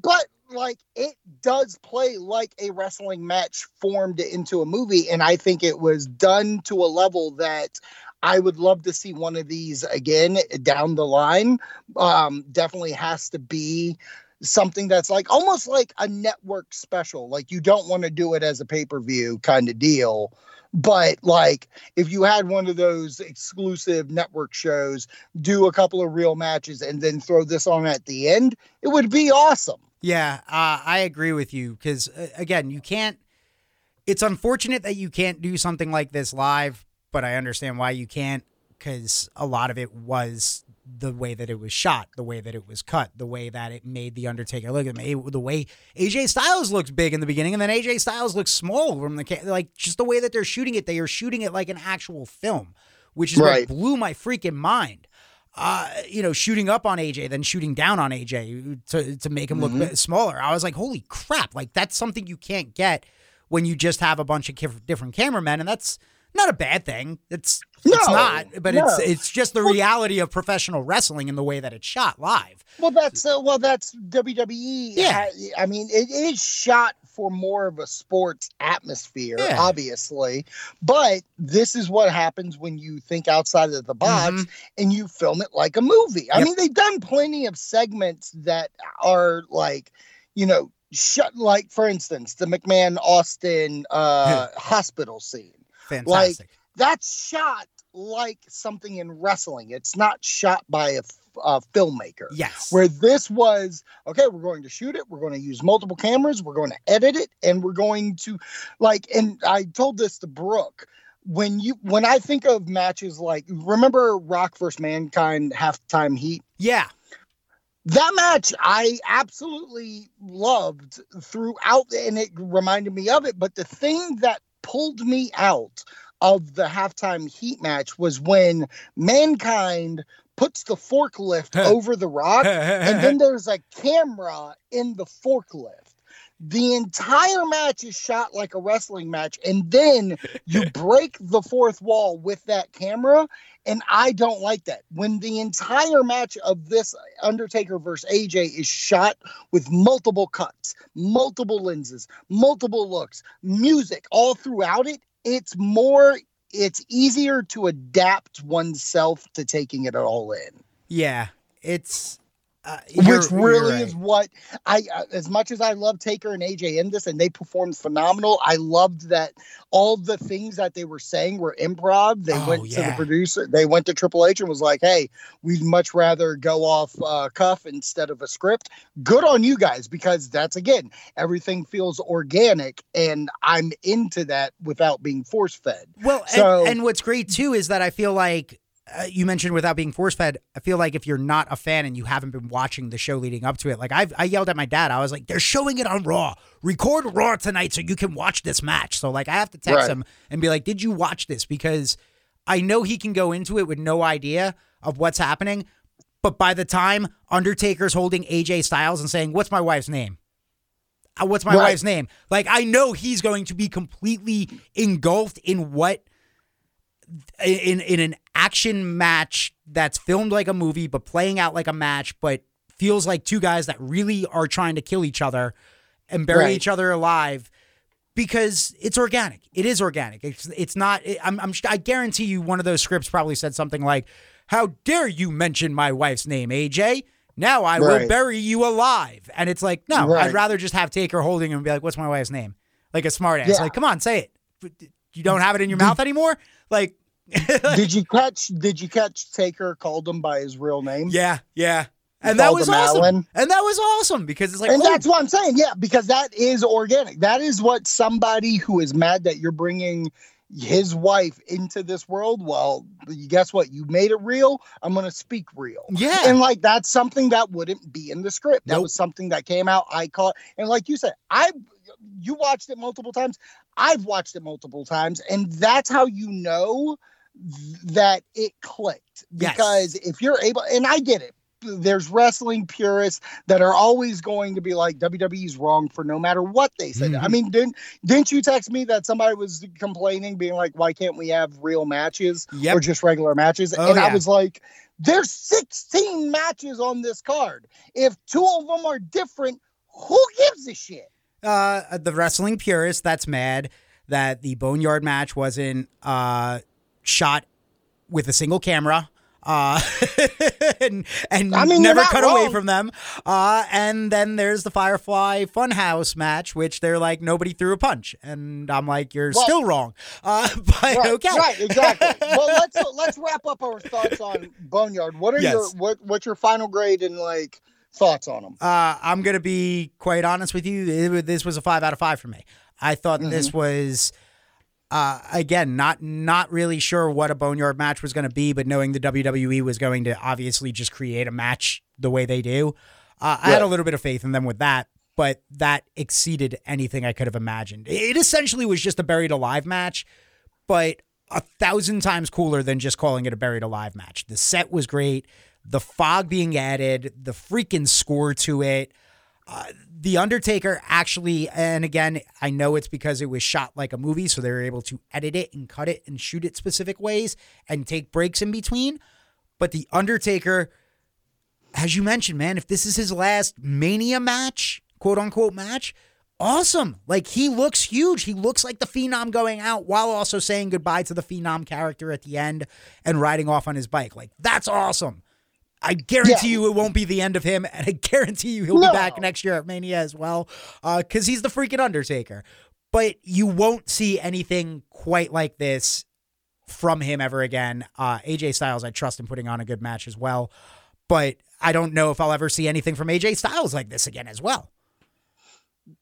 But like it does play like a wrestling match formed into a movie, and I think it was done to a level that I would love to see one of these again down the line. Um, definitely has to be something that's like almost like a network special. Like you don't want to do it as a pay per view kind of deal. But like if you had one of those exclusive network shows, do a couple of real matches and then throw this on at the end, it would be awesome. Yeah, uh, I agree with you because uh, again, you can't. It's unfortunate that you can't do something like this live, but I understand why you can't because a lot of it was the way that it was shot, the way that it was cut, the way that it made the Undertaker look. It the way AJ Styles looks big in the beginning, and then AJ Styles looks small from the like just the way that they're shooting it. They are shooting it like an actual film, which is Right. what blew my freaking mind uh, you know, shooting up on AJ, then shooting down on AJ to, to make him look Mhm. bit smaller. I was like, holy crap. Like, that's something you can't get when you just have a bunch of different cameramen. And that's not a bad thing. It's, it's No, not, but it's, no. it's just the reality of professional wrestling and the way that it's shot live. Well, that's uh, well, that's WWE. Yeah. ha- I mean, it is shot for more of a sports atmosphere, Yeah. obviously. But this is what happens when you think outside of the box and you film it like a movie. I Yep. mean, they've done plenty of segments that are like, you know, shut. Like for instance, the McMahon Austin uh, hospital scene Fantastic. that's shot like something in wrestling. It's not shot by a filmmaker. yes. Where this was, okay, we're going to shoot it. We're going to use multiple cameras. We're going to edit it, and we're going to, like, and I told this to Brooke. When you when I think of matches like remember Rock vs Mankind halftime heat yeah. that match I absolutely loved throughout, and it reminded me of it. But the thing that pulled me out of the halftime heat match was when Mankind puts the forklift over the rock, and then there's a camera in the forklift. The entire match is shot like a wrestling match, and then you break the fourth wall with that camera. And I don't like that. When the entire match of this Undertaker versus AJ is shot with multiple cuts, multiple lenses, multiple looks, music all throughout it, it's more, it's easier to adapt oneself to taking it all in. Yeah, it's uh, which really right. is what I, uh, as much as I love Taker and AJ in this, and they performed phenomenal. I loved that all the things that they were saying were improv. They oh, went yeah. to the producer, they went to Triple H and was like, "Hey, we'd much rather go off uh, cuff instead of a script." Good on you guys because that's again everything feels organic, and I'm into that without being force fed. Well, so, and, and what's great too is that I feel like uh, you mentioned without being force fed. I feel like if you're not a fan and you haven't been watching the show leading up to it, like I've, I yelled at my dad. I was like, "They're showing it on Raw. Record Raw tonight so you can watch this match." So like, I have to text right. him and be like, "Did you watch this?" Because I know he can go into it with no idea of what's happening. But by the time Undertaker's holding AJ Styles and saying, "What's my wife's name?" Uh, what's my right. wife's name? Like, I know he's going to be completely engulfed in what in in an action match that's filmed like a movie but playing out like a match but feels like two guys that really are trying to kill each other and bury right. each other alive because it's organic. It is organic. It's it's not. It, I'm, I'm I guarantee you one of those scripts probably said something like, "How dare you mention my wife's name, AJ? Now I right. will bury you alive." And it's like, no, right. I'd rather just have Taker holding him and be like, "What's my wife's name?" Like a smartass. Yeah. Like, come on, say it. You don't have it in your mouth anymore. Like, did you catch? Did you catch Taker called him by his real name? Yeah, yeah. And that was awesome. And that was awesome because it's like, and oh. that's what I'm saying. Yeah, because that is organic. That is what somebody who is mad that you're bringing his wife into this world. Well, you guess what? You made it real. I'm to speak real. Yeah. And like, that's something that wouldn't be in the script. That nope. was something that came out. I caught. And like you said, I, you watched it multiple times. I've watched it multiple times. And that's how you know that it clicked because yes. if you're able and I get it there's wrestling purists that are always going to be like WWE's wrong for no matter what they said. Mm-hmm. I mean, didn't didn't you text me that somebody was complaining, being like, "Why can't we have real matches yep. or just regular matches?" Oh, and yeah. I was like, "There's 16 matches on this card. If two of them are different, who gives a shit?" Uh, the wrestling purist that's mad that the Boneyard match wasn't uh shot with a single camera. Uh, and and I mean, never cut wrong. away from them. Uh, and then there's the Firefly Funhouse match, which they're like nobody threw a punch, and I'm like, you're well, still wrong. Uh, but right, okay, right, exactly. well, let's let's wrap up our thoughts on Boneyard. What are yes. your what what's your final grade in like thoughts on them? Uh, I'm gonna be quite honest with you. It, this was a five out of five for me. I thought mm-hmm. this was uh, again, not not really sure what a boneyard match was going to be, but knowing the WWE was going to obviously just create a match the way they do, uh, I had a little bit of faith in them with that. But that exceeded anything I could have imagined. It essentially was just a buried alive match, but a thousand times cooler than just calling it a buried alive match. The set was great, the fog being added, the freaking score to it. Uh, the Undertaker actually, and again, I know it's because it was shot like a movie, so they were able to edit it and cut it and shoot it specific ways and take breaks in between. But the Undertaker, as you mentioned, man, if this is his last Mania match, quote unquote match, awesome. Like he looks huge. He looks like the Phenom going out while also saying goodbye to the Phenom character at the end and riding off on his bike. Like that's awesome. I guarantee yeah. you it won't be the end of him, and I guarantee you he'll no. be back next year at Mania as well, because uh, he's the freaking Undertaker. But you won't see anything quite like this from him ever again. Uh, AJ Styles, I trust in putting on a good match as well, but I don't know if I'll ever see anything from AJ Styles like this again as well.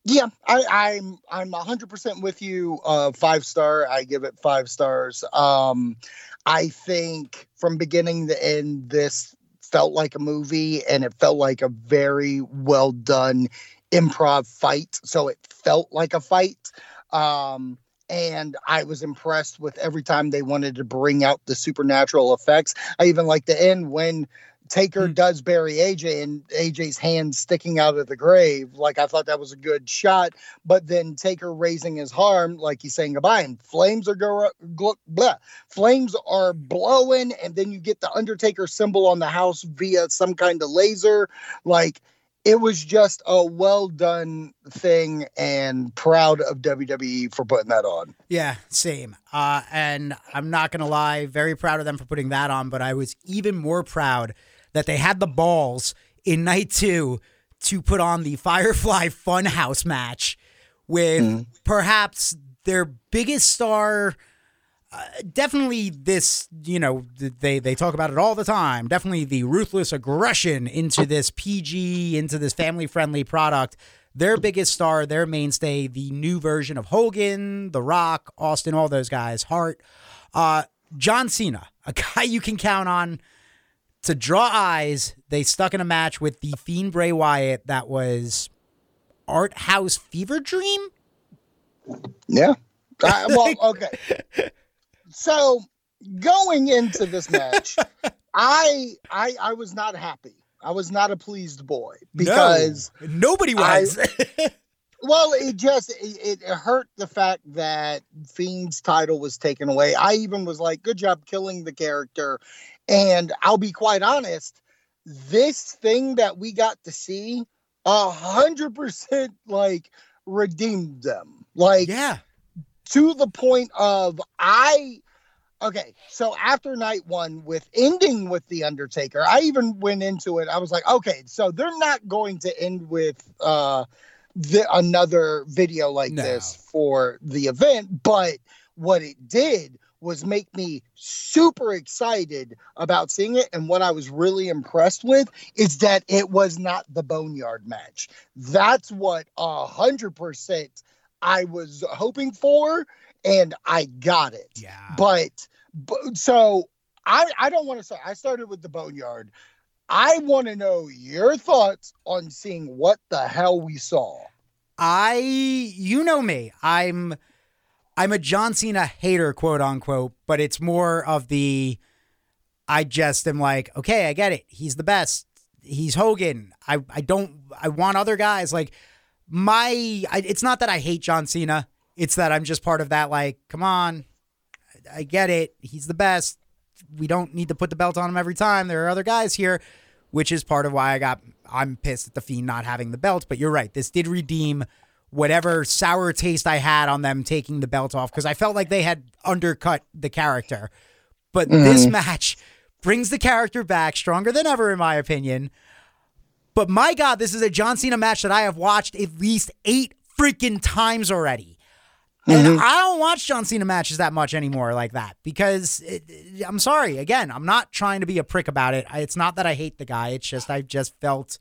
Yeah, I, I'm I'm hundred percent with you. Uh, five star. I give it five stars. Um, I think from beginning to end, this felt like a movie and it felt like a very well done improv fight. So it felt like a fight. Um, and I was impressed with every time they wanted to bring out the supernatural effects. I even like the end when Taker Hmm. does bury AJ and AJ's hand sticking out of the grave. Like I thought that was a good shot, but then Taker raising his arm like he's saying goodbye, and flames are go, gl- blah, flames are blowing, and then you get the Undertaker symbol on the house via some kind of laser. Like it was just a well done thing, and proud of WWE for putting that on. Yeah, same. Uh, and I'm not gonna lie, very proud of them for putting that on. But I was even more proud that they had the balls in night two to put on the Firefly Funhouse match with perhaps their biggest star. Uh, definitely this, you know, they they talk about it all the time. Definitely the ruthless aggression into this PG, into this family friendly product. Their biggest star, their mainstay, the new version of Hogan, The Rock, Austin, all those guys, Hart, uh, John Cena, a guy you can count on to draw eyes. They stuck in a match with the Fiend Bray Wyatt that was art house fever dream. Yeah. I, uh, well, okay. So going into this match, I I I was not happy. I was not a pleased boy because no, nobody was. well, it just it, it hurt the fact that Fiend's title was taken away. I even was like, "Good job killing the character," and I'll be quite honest. This thing that we got to see, a hundred percent like redeemed them. Like yeah, to the point of I okay, so after night one with ending with the Undertaker, I even went into it. I was like, okay, so they're not going to end with uh the, another video like No. this for the event, but what it did was make me super excited about seeing it. And what I was really impressed with is that it was not the Boneyard match. That's what a hundred percent I was hoping for, and I got it. yeah. But, but so I I don't want to say I started with the Boneyard. I want to know your thoughts on seeing what the hell we saw. I, you know me, I'm, I'm a John Cena hater, quote unquote, but it's more of the, I just am like, okay, I get it. He's the best. He's Hogan. I, I don't, I want other guys. Like my, I, it's not that I hate John Cena. It's that I'm just part of that. Like, come on, I, get it. He's the best. We don't need to put the belt on him every time. There are other guys here, which is part of why I got, I'm pissed at the Fiend not having the belt. But you're right. This did redeem whatever sour taste I had on them taking the belt off because I felt like they had undercut the character. But mm-hmm. this match brings the character back stronger than ever, in my opinion. But my God, this is a John Cena match that I have watched at least eight freaking times already. And mm-hmm. I don't watch John Cena matches that much anymore like that because it, it- I'm sorry. Again, I'm not trying to be a prick about it. I- It's not that I hate the guy. It's just I've just felt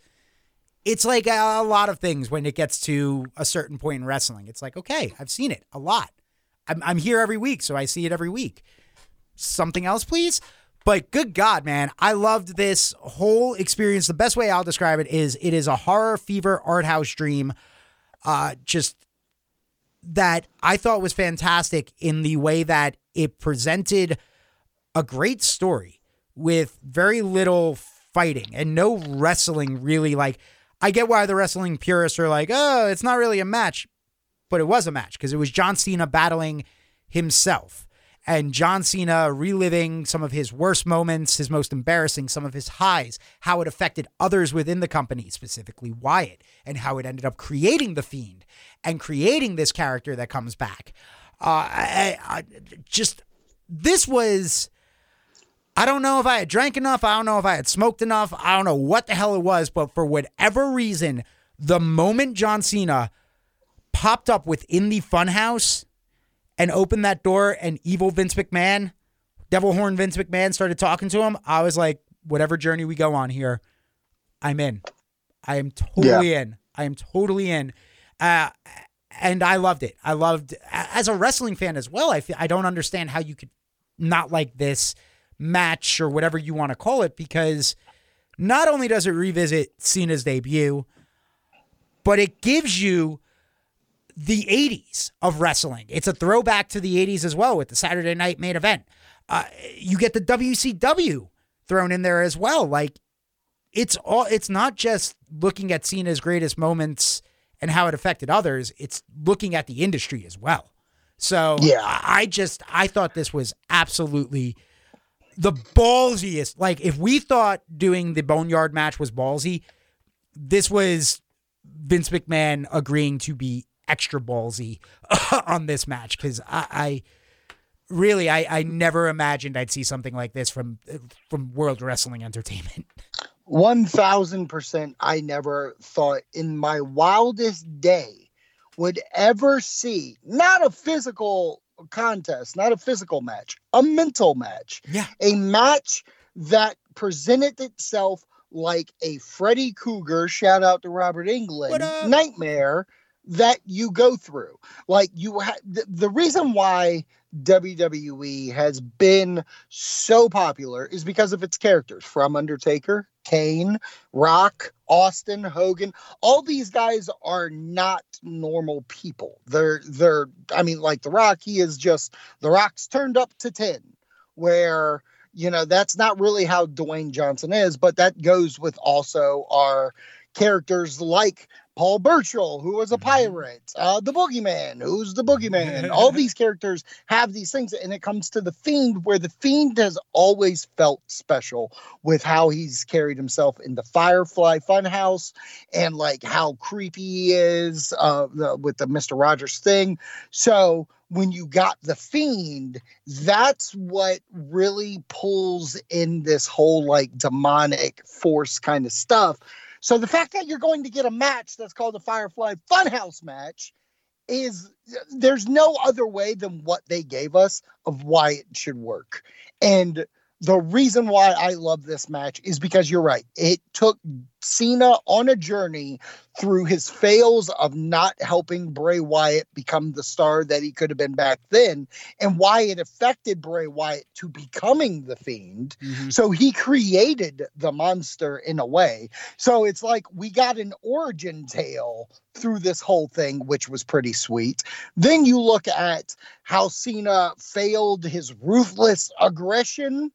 it's like a, a lot of things when it gets to a certain point in wrestling. It's like, okay, I've seen it a lot. I'm, I'm here every week, so I see it every week. Something else, please? But good God, man, I loved this whole experience. The best way I'll describe it is it is a horror fever art house dream. Uh, just that I thought was fantastic in the way that it presented a great story with very little fighting and no wrestling really like I get why the wrestling purists are like, "Oh, it's not really a match." But it was a match because it was John Cena battling himself and John Cena reliving some of his worst moments, his most embarrassing, some of his highs, how it affected others within the company, specifically Wyatt, and how it ended up creating the Fiend and creating this character that comes back. Uh, I, I, just this was. I don't know if I had drank enough. I don't know if I had smoked enough. I don't know what the hell it was, but for whatever reason, the moment John Cena popped up within the funhouse and opened that door and evil Vince McMahon, devil horn Vince McMahon started talking to him, I was like, whatever journey we go on here, I'm in. I am totally in. I am totally in. Uh, and I loved it. I loved as a wrestling fan as well. I feel, I don't understand how you could not like this match or whatever you want to call it because not only does it revisit Cena's debut, but it gives you the 80s of wrestling. It's a throwback to the 80s as well with the Saturday night main event. Uh, you get the WCW thrown in there as well. Like it's all it's not just looking at Cena's greatest moments and how it affected others, it's looking at the industry as well. So Yeah. I I just I thought this was absolutely the ballsiest. Like if we thought doing the Boneyard match was ballsy, this was Vince McMahon agreeing to be extra ballsy on this match because I, I really I, I never imagined I'd see something like this from from World Wrestling Entertainment. One thousand percent. I never thought in my wildest day would ever see not a physical contest, not a physical match, a mental match, Yeah. a match that presented itself like a Freddy Krueger. Shout out to Robert Englund nightmare that you go through. Like you, ha- the, the reason why WWE has been so popular is because of its characters from Undertaker, Kane, Rock, Austin, Hogan. All these guys are not normal people. They're they're I mean like The Rock, he is just The Rock's turned up to 10 where you know that's not really how Dwayne Johnson is, but that goes with also our characters like Paul Burchill, who was a pirate, uh, the Boogeyman, who's the Boogeyman. All these characters have these things, and it comes to the Fiend, where the Fiend has always felt special with how he's carried himself in the Firefly Funhouse and like how creepy he is uh, the, with the Mister Rogers thing. So when you got the Fiend, that's what really pulls in this whole like demonic force kind of stuff. So the fact that you're going to get a match that's called the Firefly Funhouse match is there's no other way than what they gave us of why it should work. And the reason why I love this match is because you're right. It took Cena on a journey through his fails of not helping Bray Wyatt become the star that he could have been back then, and why it affected Bray Wyatt to becoming the Fiend. Mm-hmm. So he created the monster in a way. So it's like we got an origin tale through this whole thing, which was pretty sweet. Then you look at how Cena failed his ruthless aggression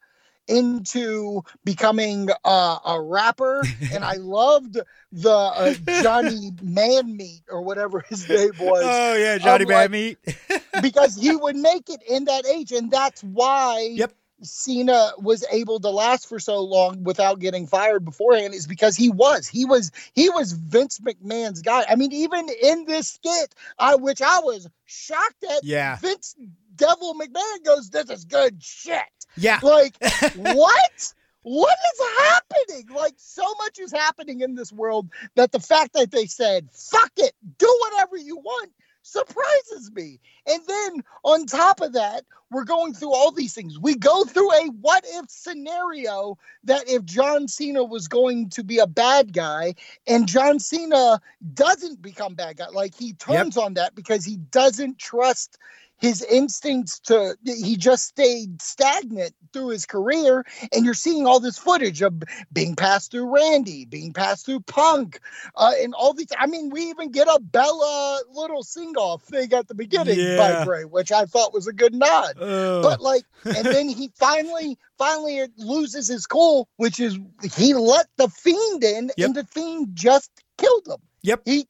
into becoming uh, a rapper, and I loved the uh, Johnny Man Meat or whatever his name was Oh yeah, Johnny I'm like- Bad Meat. because he would make it in that age, and that's why Yep. Cena was able to last for so long without getting fired beforehand. Is because he was he was he was Vince McMahon's guy. I mean, even in this skit, I which I was shocked at. Yeah. Vince Devil McMahon goes, "This is good shit." Yeah. Like what? What is happening? Like so much is happening in this world that the fact that they said, fuck it, do whatever you want surprises me. And then on top of that, we're going through all these things. We go through a what if scenario that if John Cena was going to be a bad guy and John Cena doesn't become bad guy, like he turns on that because he doesn't trust his instincts to he just stayed stagnant through his career and you're seeing all this footage of being passed through randy being passed through punk uh, and all these i mean we even get a bella little sing-off thing at the beginning Yeah. by bray which i thought was a good nod Oh. but like and then he finally finally it loses his cool which is he let the fiend in Yep. and the fiend just killed him Yep. he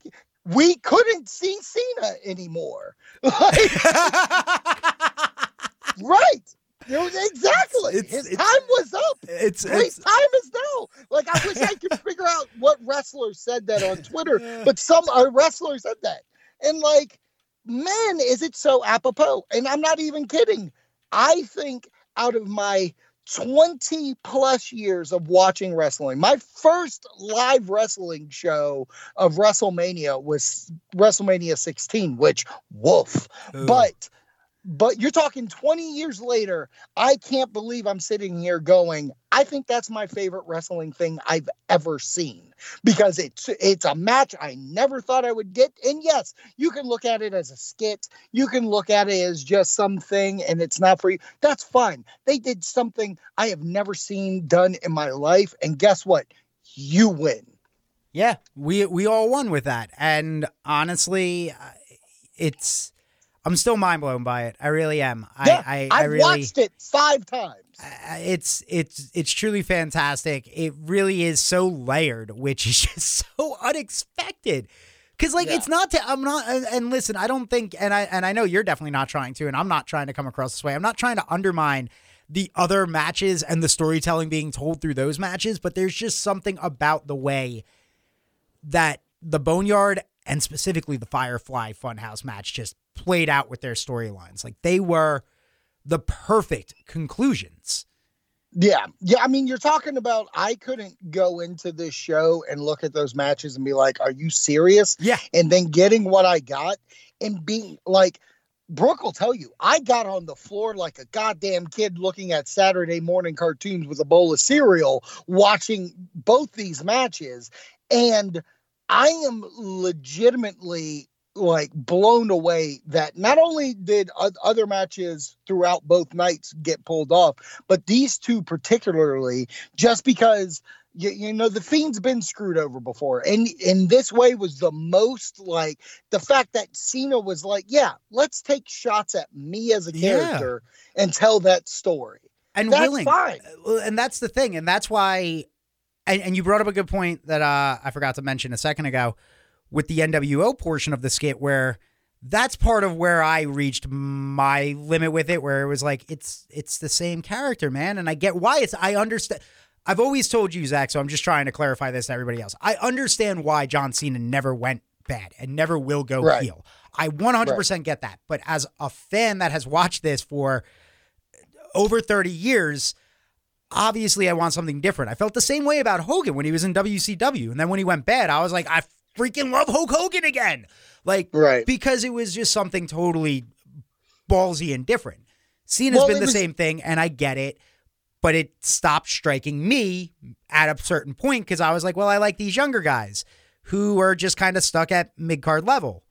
we couldn't see Cena anymore. Like, right. Exactly. It's- His it's- time was up. it's His time is now. Like I wish I could figure out what wrestler said that on Twitter, but some wrestler said that. And like, man, is it so apropos? And I'm not even kidding. I think out of my 20 plus years of watching wrestling, my first live wrestling show of WrestleMania was WrestleMania 16, which woof. But but you're talking 20 years later, I can't believe I'm sitting here going, I think that's my favorite wrestling thing I've ever seen because it's it's a match I never thought I would get. And yes, you can look at it as a skit, you can look at it as just something and it's not for you. That's fine. They did something I have never seen done in my life. And guess what? You win. Yeah, we we all won with that, and honestly, uh, it's I'm still mind blown by it. I really am. Yeah, I I, I I've really watched it five times. It's it's it's truly fantastic. It really is so layered, which is just so unexpected. Cause like Yeah. it's not to I'm not and, and listen, I don't think and I and I know you're definitely not trying to, and I'm not trying to come across this way. I'm not trying to undermine the other matches and the storytelling being told through those matches, but there's just something about the way that the Boneyard and specifically the Firefly Funhouse match just played out with their storylines. Like they were the perfect conclusions. Yeah. Yeah. I mean, you're talking about I couldn't go into this show and look at those matches and be like, are you serious? Yeah. And then getting what I got and being like, Brooke will tell you, I got on the floor like a goddamn kid looking at Saturday morning cartoons with a bowl of cereal, watching both these matches. And I am legitimately like blown away that not only did other matches throughout both nights get pulled off, but these two particularly, just because you, you know the fiend's been screwed over before, and in this way was the most like the fact that Cena was like, yeah, let's take shots at me as a Yeah. character and tell that story. And That's willing. fine. Uh, And that's the thing. And that's why and, and you brought up a good point that uh, I forgot to mention a second ago with the NWO portion of the skit where that's part of where I reached my limit with it where it was like it's it's the same character, man, and I get why it's I understand I've always told you, Zach, so I'm just trying to clarify this to everybody else. I understand why John Cena never went bad and never will go Right. heel. I 100% get that. But as a fan that has watched this for over 30 years, obviously I want something different. I felt the same way about Hogan when he was in WCW. And then when he went bad, I was like, I freaking love Hulk Hogan again. Like, Right. because it was just something totally ballsy and different. Cena's Well, been the was- same thing, and I get it, but it stopped striking me at a certain point because I was like, well, I like these younger guys who are just kind of stuck at mid card level.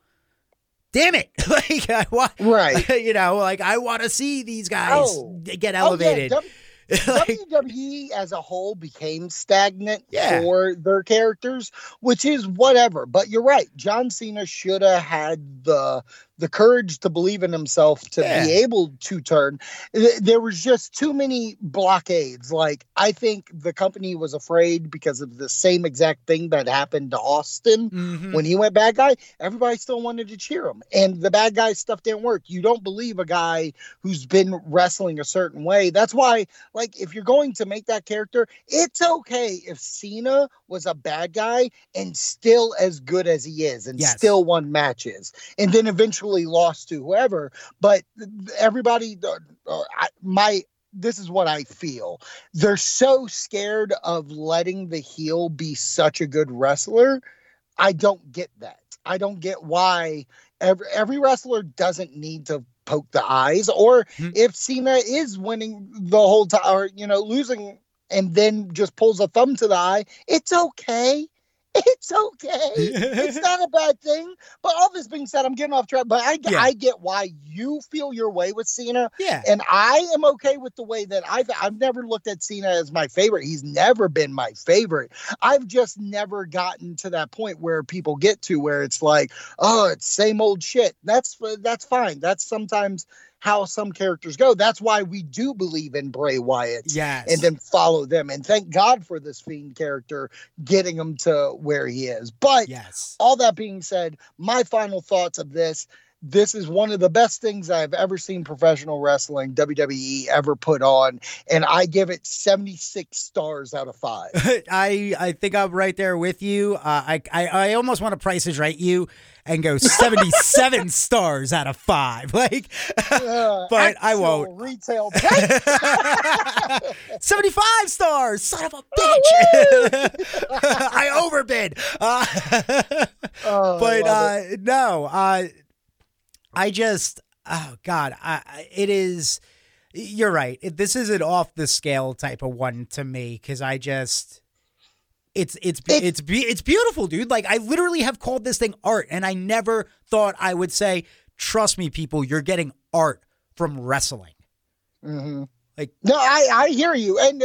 Damn it! like I want, Right. you know, like I want to see these guys Oh. get Oh, yeah, elevated. W- Like, WWE as a whole became stagnant Yeah. for their characters, which is whatever. But you're right. John Cena should have had the the courage to believe in himself to Yeah. be able to turn. There was just too many blockades. Like I think the company was afraid because of the same exact thing that happened to Austin mhm. when he went bad guy, everybody still wanted to cheer him. And the bad guy stuff didn't work. You don't believe a guy who's been wrestling a certain way. That's why, like, if you're going to make that character, it's okay if Cena was a bad guy and still as good as he is and Yes. still won matches and then eventually lost to whoever. But everybody, uh, uh, my, this is what I feel. They're so scared of letting the heel be such a good wrestler I don't get that. I don't get why every every wrestler doesn't need to poke the eyes, or Hmm. if Cena is winning the whole time, or you know losing, and then just pulls a thumb to the eye, it's okay. It's okay. it's not a bad thing. But all this being said, I'm getting off track. But I, Yeah. I get why you feel your way with Cena. yeah. And I am okay with the way that I've I've never looked at Cena as my favorite. He's never been my favorite. I've just never gotten to that point where people get to where it's like, oh, it's same old shit. That's that's fine. That's sometimes how some characters go. That's why we do believe in Bray Wyatt Yes. and then follow them. And thank God for this fiend character getting him to where he is. But yes. all that being said, my final thoughts of this. This is one of the best things I've ever seen professional wrestling, WWE, ever put on. And I give it 76 stars out of five. I I think I'm right there with you. Uh, I, I I almost want to Price Is right you and go 77 stars out of five. Like Uh, But I won't. Retail 75 stars, son of a bitch. I overbid. Uh, Oh, but love uh, no, uh, I just, oh God, I, it is. You're right. It, this is an off the scale type of one to me because I just. It's it's it's be- it's beautiful, dude. Like I literally have called this thing art, and I never thought I would say, "Trust me, people, you're getting art from wrestling." Mhm. Like No, I I hear you, and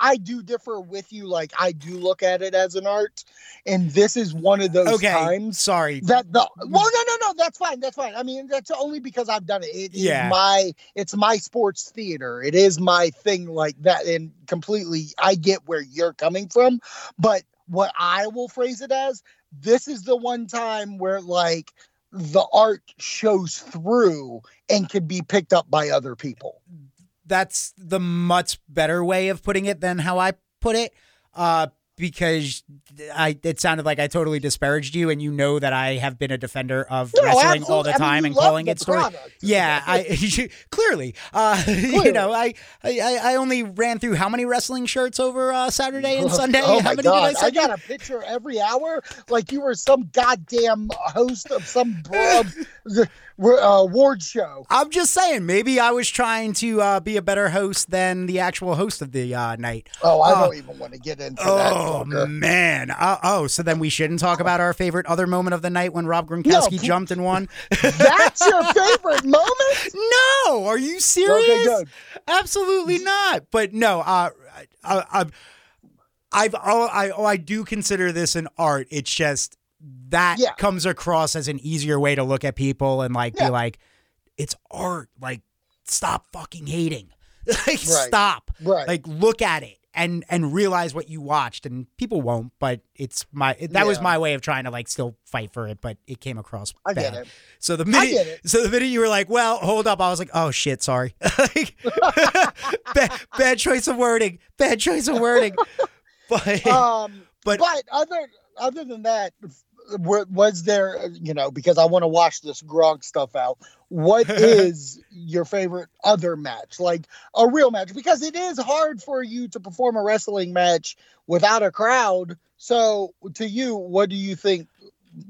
I do differ with you. Like I do look at it as an art, and this is one of those okay, times sorry. that the well, no, no, no, that's fine, that's fine. I mean, that's only because I've done it. It is Yeah. my it's my sports theater. It is my thing like that, and completely, I get where you're coming from, but what I will phrase it as, this is the one time where like the art shows through and can be picked up by other people. That's the much better way of putting it than how I put it. Uh, because I it sounded like I totally disparaged you, and you know that I have been a defender of No, wrestling all the absolutely. I mean, time and calling it story. product. Yeah, I clearly, uh, you know, I, I I only ran through how many wrestling shirts over uh, Saturday and Sunday. Oh how my many god! did I I, got a picture every hour, like you were some goddamn host of some uh, award show. I'm just saying, maybe I was trying to uh, be a better host than the actual host of the uh, night. Oh, I Uh, don't even want to get into that. Oh man! Uh, oh, so then we shouldn't talk about our favorite other moment of the night when Rob Gronkowski pl- jumped and won. That's your favorite moment? no, are you serious? Okay, good. Absolutely not. But no, uh, I, I, I've oh, I oh, I do consider this an art. It's just that Yeah. comes across as an easier way to look at people and like Yeah. be like, it's art. Like, stop fucking hating. like, Right. stop. Right. Like, look at it and and realize what you watched. And people won't, but it's my that was my way of trying to like still fight for it. But it came across. I get bad. it. So the I minute, get it. so the minute you were like, "Well, hold up," I was like, "Oh shit, sorry." Like, bad, bad choice of wording. Bad choice of wording. But Um, But- but, other other than that, was there? uh, You know, because I want to wash this Gronk stuff out. What is your favorite other match, like a real match? Because it is hard for you to perform a wrestling match without a crowd. So, to you, what do you think?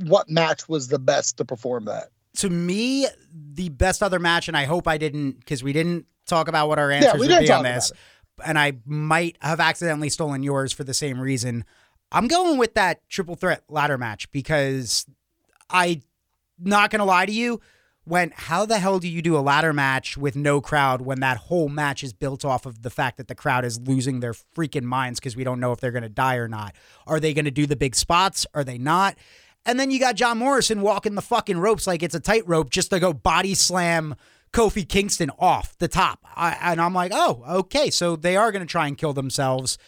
What match was the best to perform that? to me, the best other match, and I hope I didn't because we didn't talk about what our answers we would be on this, and I might have accidentally stolen yours for the same reason. I'm going with that triple threat ladder match because I, not gonna lie to you, when how the hell do you do a ladder match with no crowd when that whole match is built off of the fact that the crowd is losing their freaking minds because we don't know if they're gonna die or not? Are they gonna do the big spots? Are they not? And then you got John Morrison walking the fucking ropes like it's a tightrope just to go body slam Kofi Kingston off the top. I, and I'm like, oh, okay. So they are going to try and kill themselves.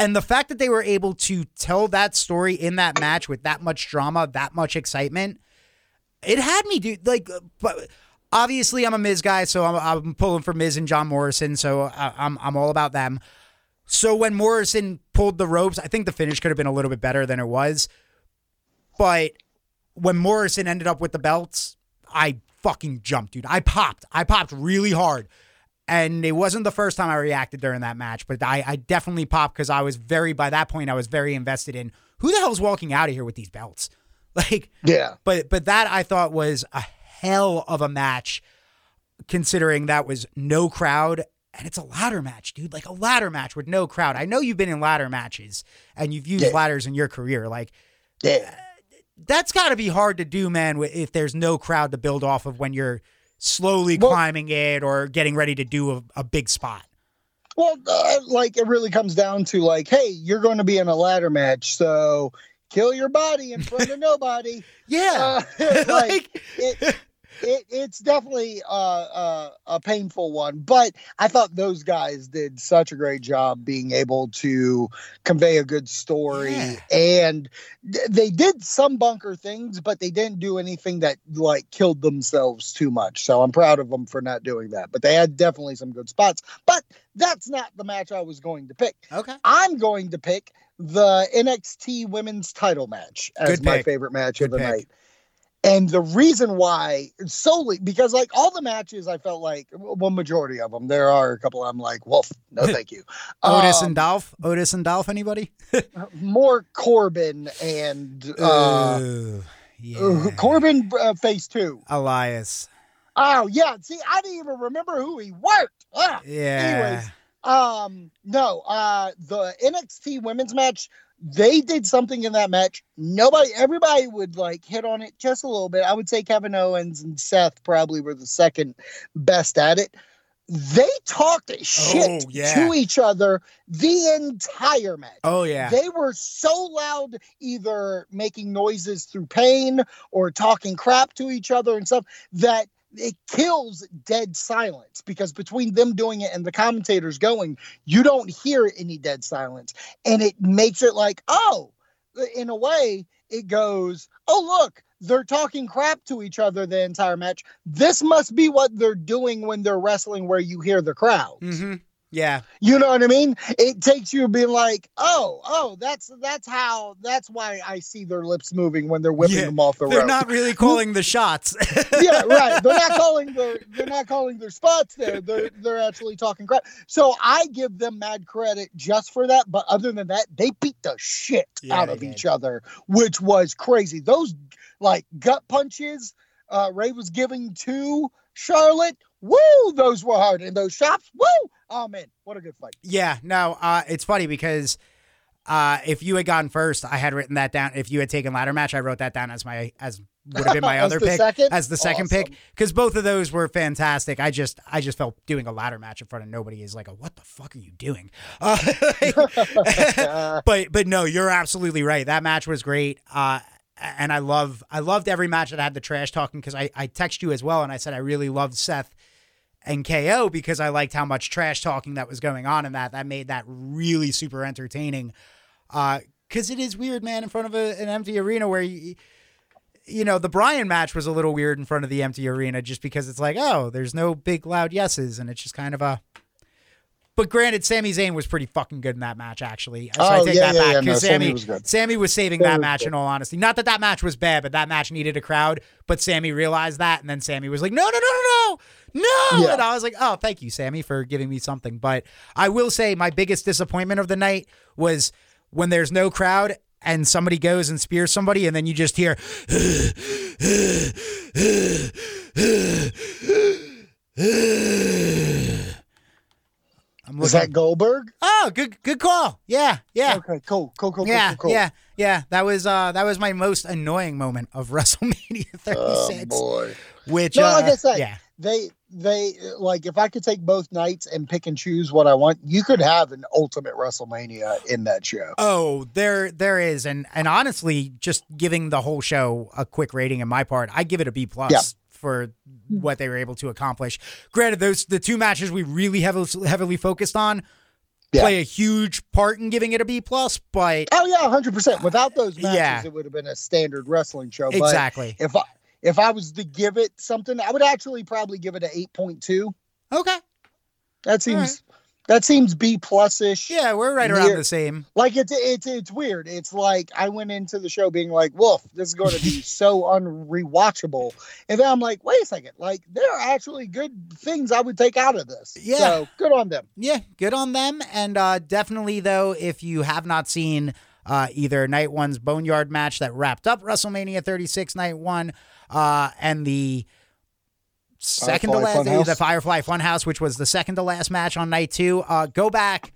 And the fact that they were able to tell that story in that match with that much drama, that much excitement, it had me, do Like, uh, but obviously, I'm a Miz guy, so I'm, I'm pulling for Miz and John Morrison. So I, I'm I'm all about them. So when Morrison pulled the ropes, I think the finish could have been a little bit better than it was. But when Morrison ended up with the belts, I fucking jumped, dude. I popped. I popped really hard. And it wasn't the first time I reacted during that match, but I, I definitely popped because I was very, by that point, I was very invested in who the hell's walking out of here with these belts? Like, Yeah. but but that I thought was a hell of a match, considering that was no crowd and it's a ladder match, dude. Like a ladder match with no crowd. I know you've been in ladder matches and you've used Yeah. ladders in your career. Like Yeah. Uh, that's got to be hard to do, man. If there's no crowd to build off of when you're slowly Well- climbing it or getting ready to do a, a big spot. Well, uh, like it really comes down to like, hey, you're going to be in a ladder match, so kill your body in front of nobody. Yeah, Uh, like like it, it, it's definitely uh, uh, a painful one, but I thought those guys did such a great job being able to convey a good story, Yeah. and th- they did some bunker things, but they didn't do anything that like killed themselves too much. So I'm proud of them for not doing that. But they had definitely some good spots. But that's not the match I was going to pick. okay, I'm going to pick the NXT Women's Title match as my favorite match Good of the pick. night. And the reason why solely because like all the matches I felt like well majority of them there are a couple I'm like wolf no thank you Otis Um, and Dolph. Otis and Dolph. Anybody? more Corbin and uh, Ugh, yeah. uh, Corbin uh, phase two Elias. oh yeah see I didn't even remember who he worked ah. Yeah. Anyways, Um, no, uh, the NXT women's match, they did something in that match. Nobody, everybody would like hit on it just a little bit. I would say Kevin Owens and Seth probably were the second best at it. they talked shit Oh, yeah. to each other the entire match. Oh yeah. They were so loud, either making noises through pain or talking crap to each other and stuff, that it kills dead silence because between them doing it and the commentators going, you don't hear any dead silence. And it makes it like, oh, in a way, it goes, oh, look, they're talking crap to each other the entire match. This must be what they're doing when they're wrestling, where you hear the crowds. hmm Yeah. You know what I mean? It takes you being like, oh, oh, that's that's how that's why I see their lips moving when they're whipping Yeah, them off the road. They're not really calling the shots. yeah, right. They're not calling their they're not calling their spots there. They're they're actually talking crap. So I give them mad credit just for that. But other than that, they beat the shit Yeah, out of did. each other, which was crazy. Those like gut punches uh Ray was giving to Charlotte. Woo, those were hard. And those shots, woo! Oh man, what a good fight. Yeah, no, uh, it's funny because uh, if you had gone first, I had written that down. If you had taken ladder match, I wrote that down as my as would have been my other pick second? as the second pick because both of those were fantastic. I just I just felt doing a ladder match in front of nobody is like a what the fuck are you doing? Uh, but but no, you're absolutely right. That match was great. Uh, and I love I loved every match that had the trash talking because I I text you as well and I said I really loved Seth and KO because I liked how much trash talking that was going on in that. That made that really super entertaining. Uh, cause it is weird, man, in front of a, an empty arena where you, you know, the Bryan match was a little weird in front of the empty arena just because it's like, oh, there's no big loud yeses. And it's just kind of a, but granted, Sami Zayn was pretty fucking good in that match, actually. So I Oh, take yeah, that yeah, back yeah, no, because Sami, was good. Sami was saving Sami that was match good. in all honesty. Not that that match was bad, but that match needed a crowd. But Sami realized that, and then Sami was like, no, no, no, no, no, no. And I was like, oh, thank you, Sami, for giving me something. But I will say my biggest disappointment of the night was when there's no crowd and somebody goes and spears somebody, and then you just hear. I'm Is that Goldberg? Oh, good, good call. Yeah, yeah. Okay, cool, cool, cool, Yeah, cool, cool. yeah, yeah. That was uh that was my most annoying moment of WrestleMania 36. Oh boy. which No, uh, like I said, yeah. they they like if I could take both nights and pick and choose what I want, you could have an ultimate WrestleMania in that show. Oh, there there is and and honestly just giving the whole show a quick rating in my part, I give it a B plus Yeah. For hmm. what they were able to accomplish. Granted those the two matches we really heavily heavily focused on Yeah. play a huge part in giving it a B plus, but Oh yeah, hundred percent. Without those matches, Yeah. it would have been a standard wrestling show. exactly. But if I if I was to give it something, I would actually probably give it an eight point two. Okay. That seems that seems B plus ish. Yeah, we're right around Near- the same. Like it's it's it's weird. It's like I went into the show being like, "Wolf, this is going to be so unrewatchable," and then I'm like, "Wait a second! Like there are actually good things I would take out of this." Yeah. So good on them. Yeah, good on them. And uh, definitely, though, if you have not seen uh, either Night One's Boneyard match that wrapped up WrestleMania 36 Night One uh, and the second Firefly to last, Funhouse. the Firefly Funhouse, which was the second to last match on Night Two, uh, go back,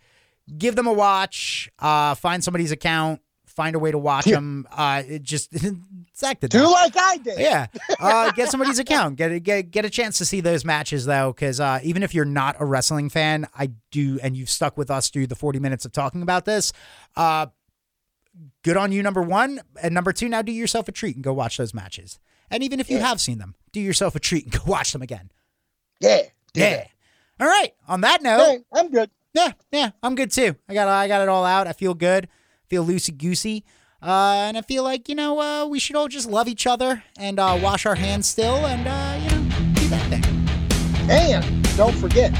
give them a watch, uh, find somebody's account, find a way to watch Yeah. them. Uh, it just acted. Do like I did. Yeah, uh, get somebody's account. Get a, get get a chance to see those matches though, because uh, even if you're not a wrestling fan, I do, and you've stuck with us through the 40 minutes of talking about this. Uh, good on you, number one, and number two. Now do yourself a treat and go watch those matches. And even if you Yeah. have seen them, do yourself a treat and go watch them again. Yeah. Yeah. that. All right. On that note, Hey, I'm good. yeah, yeah, I'm good too. I got I got it all out. I feel good. Feel loosey goosey. Uh, and I feel like you know uh, we should all just love each other and uh, wash our hands still and uh, you know do that thing. And don't forget,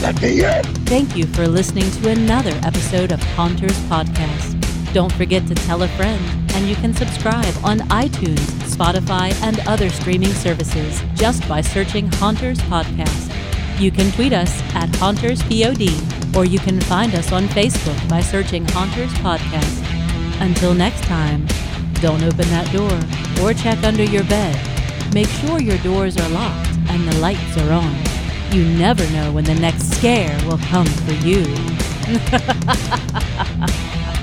that be it. Thank you for listening to another episode of Haunters Podcast. Don't forget to tell a friend, and you can subscribe on iTunes, Spotify, and other streaming services just by searching Haunters Podcast. You can tweet us at HauntersPod, or you can find us on Facebook by searching Haunters Podcast. Until next time, don't open that door or check under your bed. Make sure your doors are locked and the lights are on. You never know when the next scare will come for you.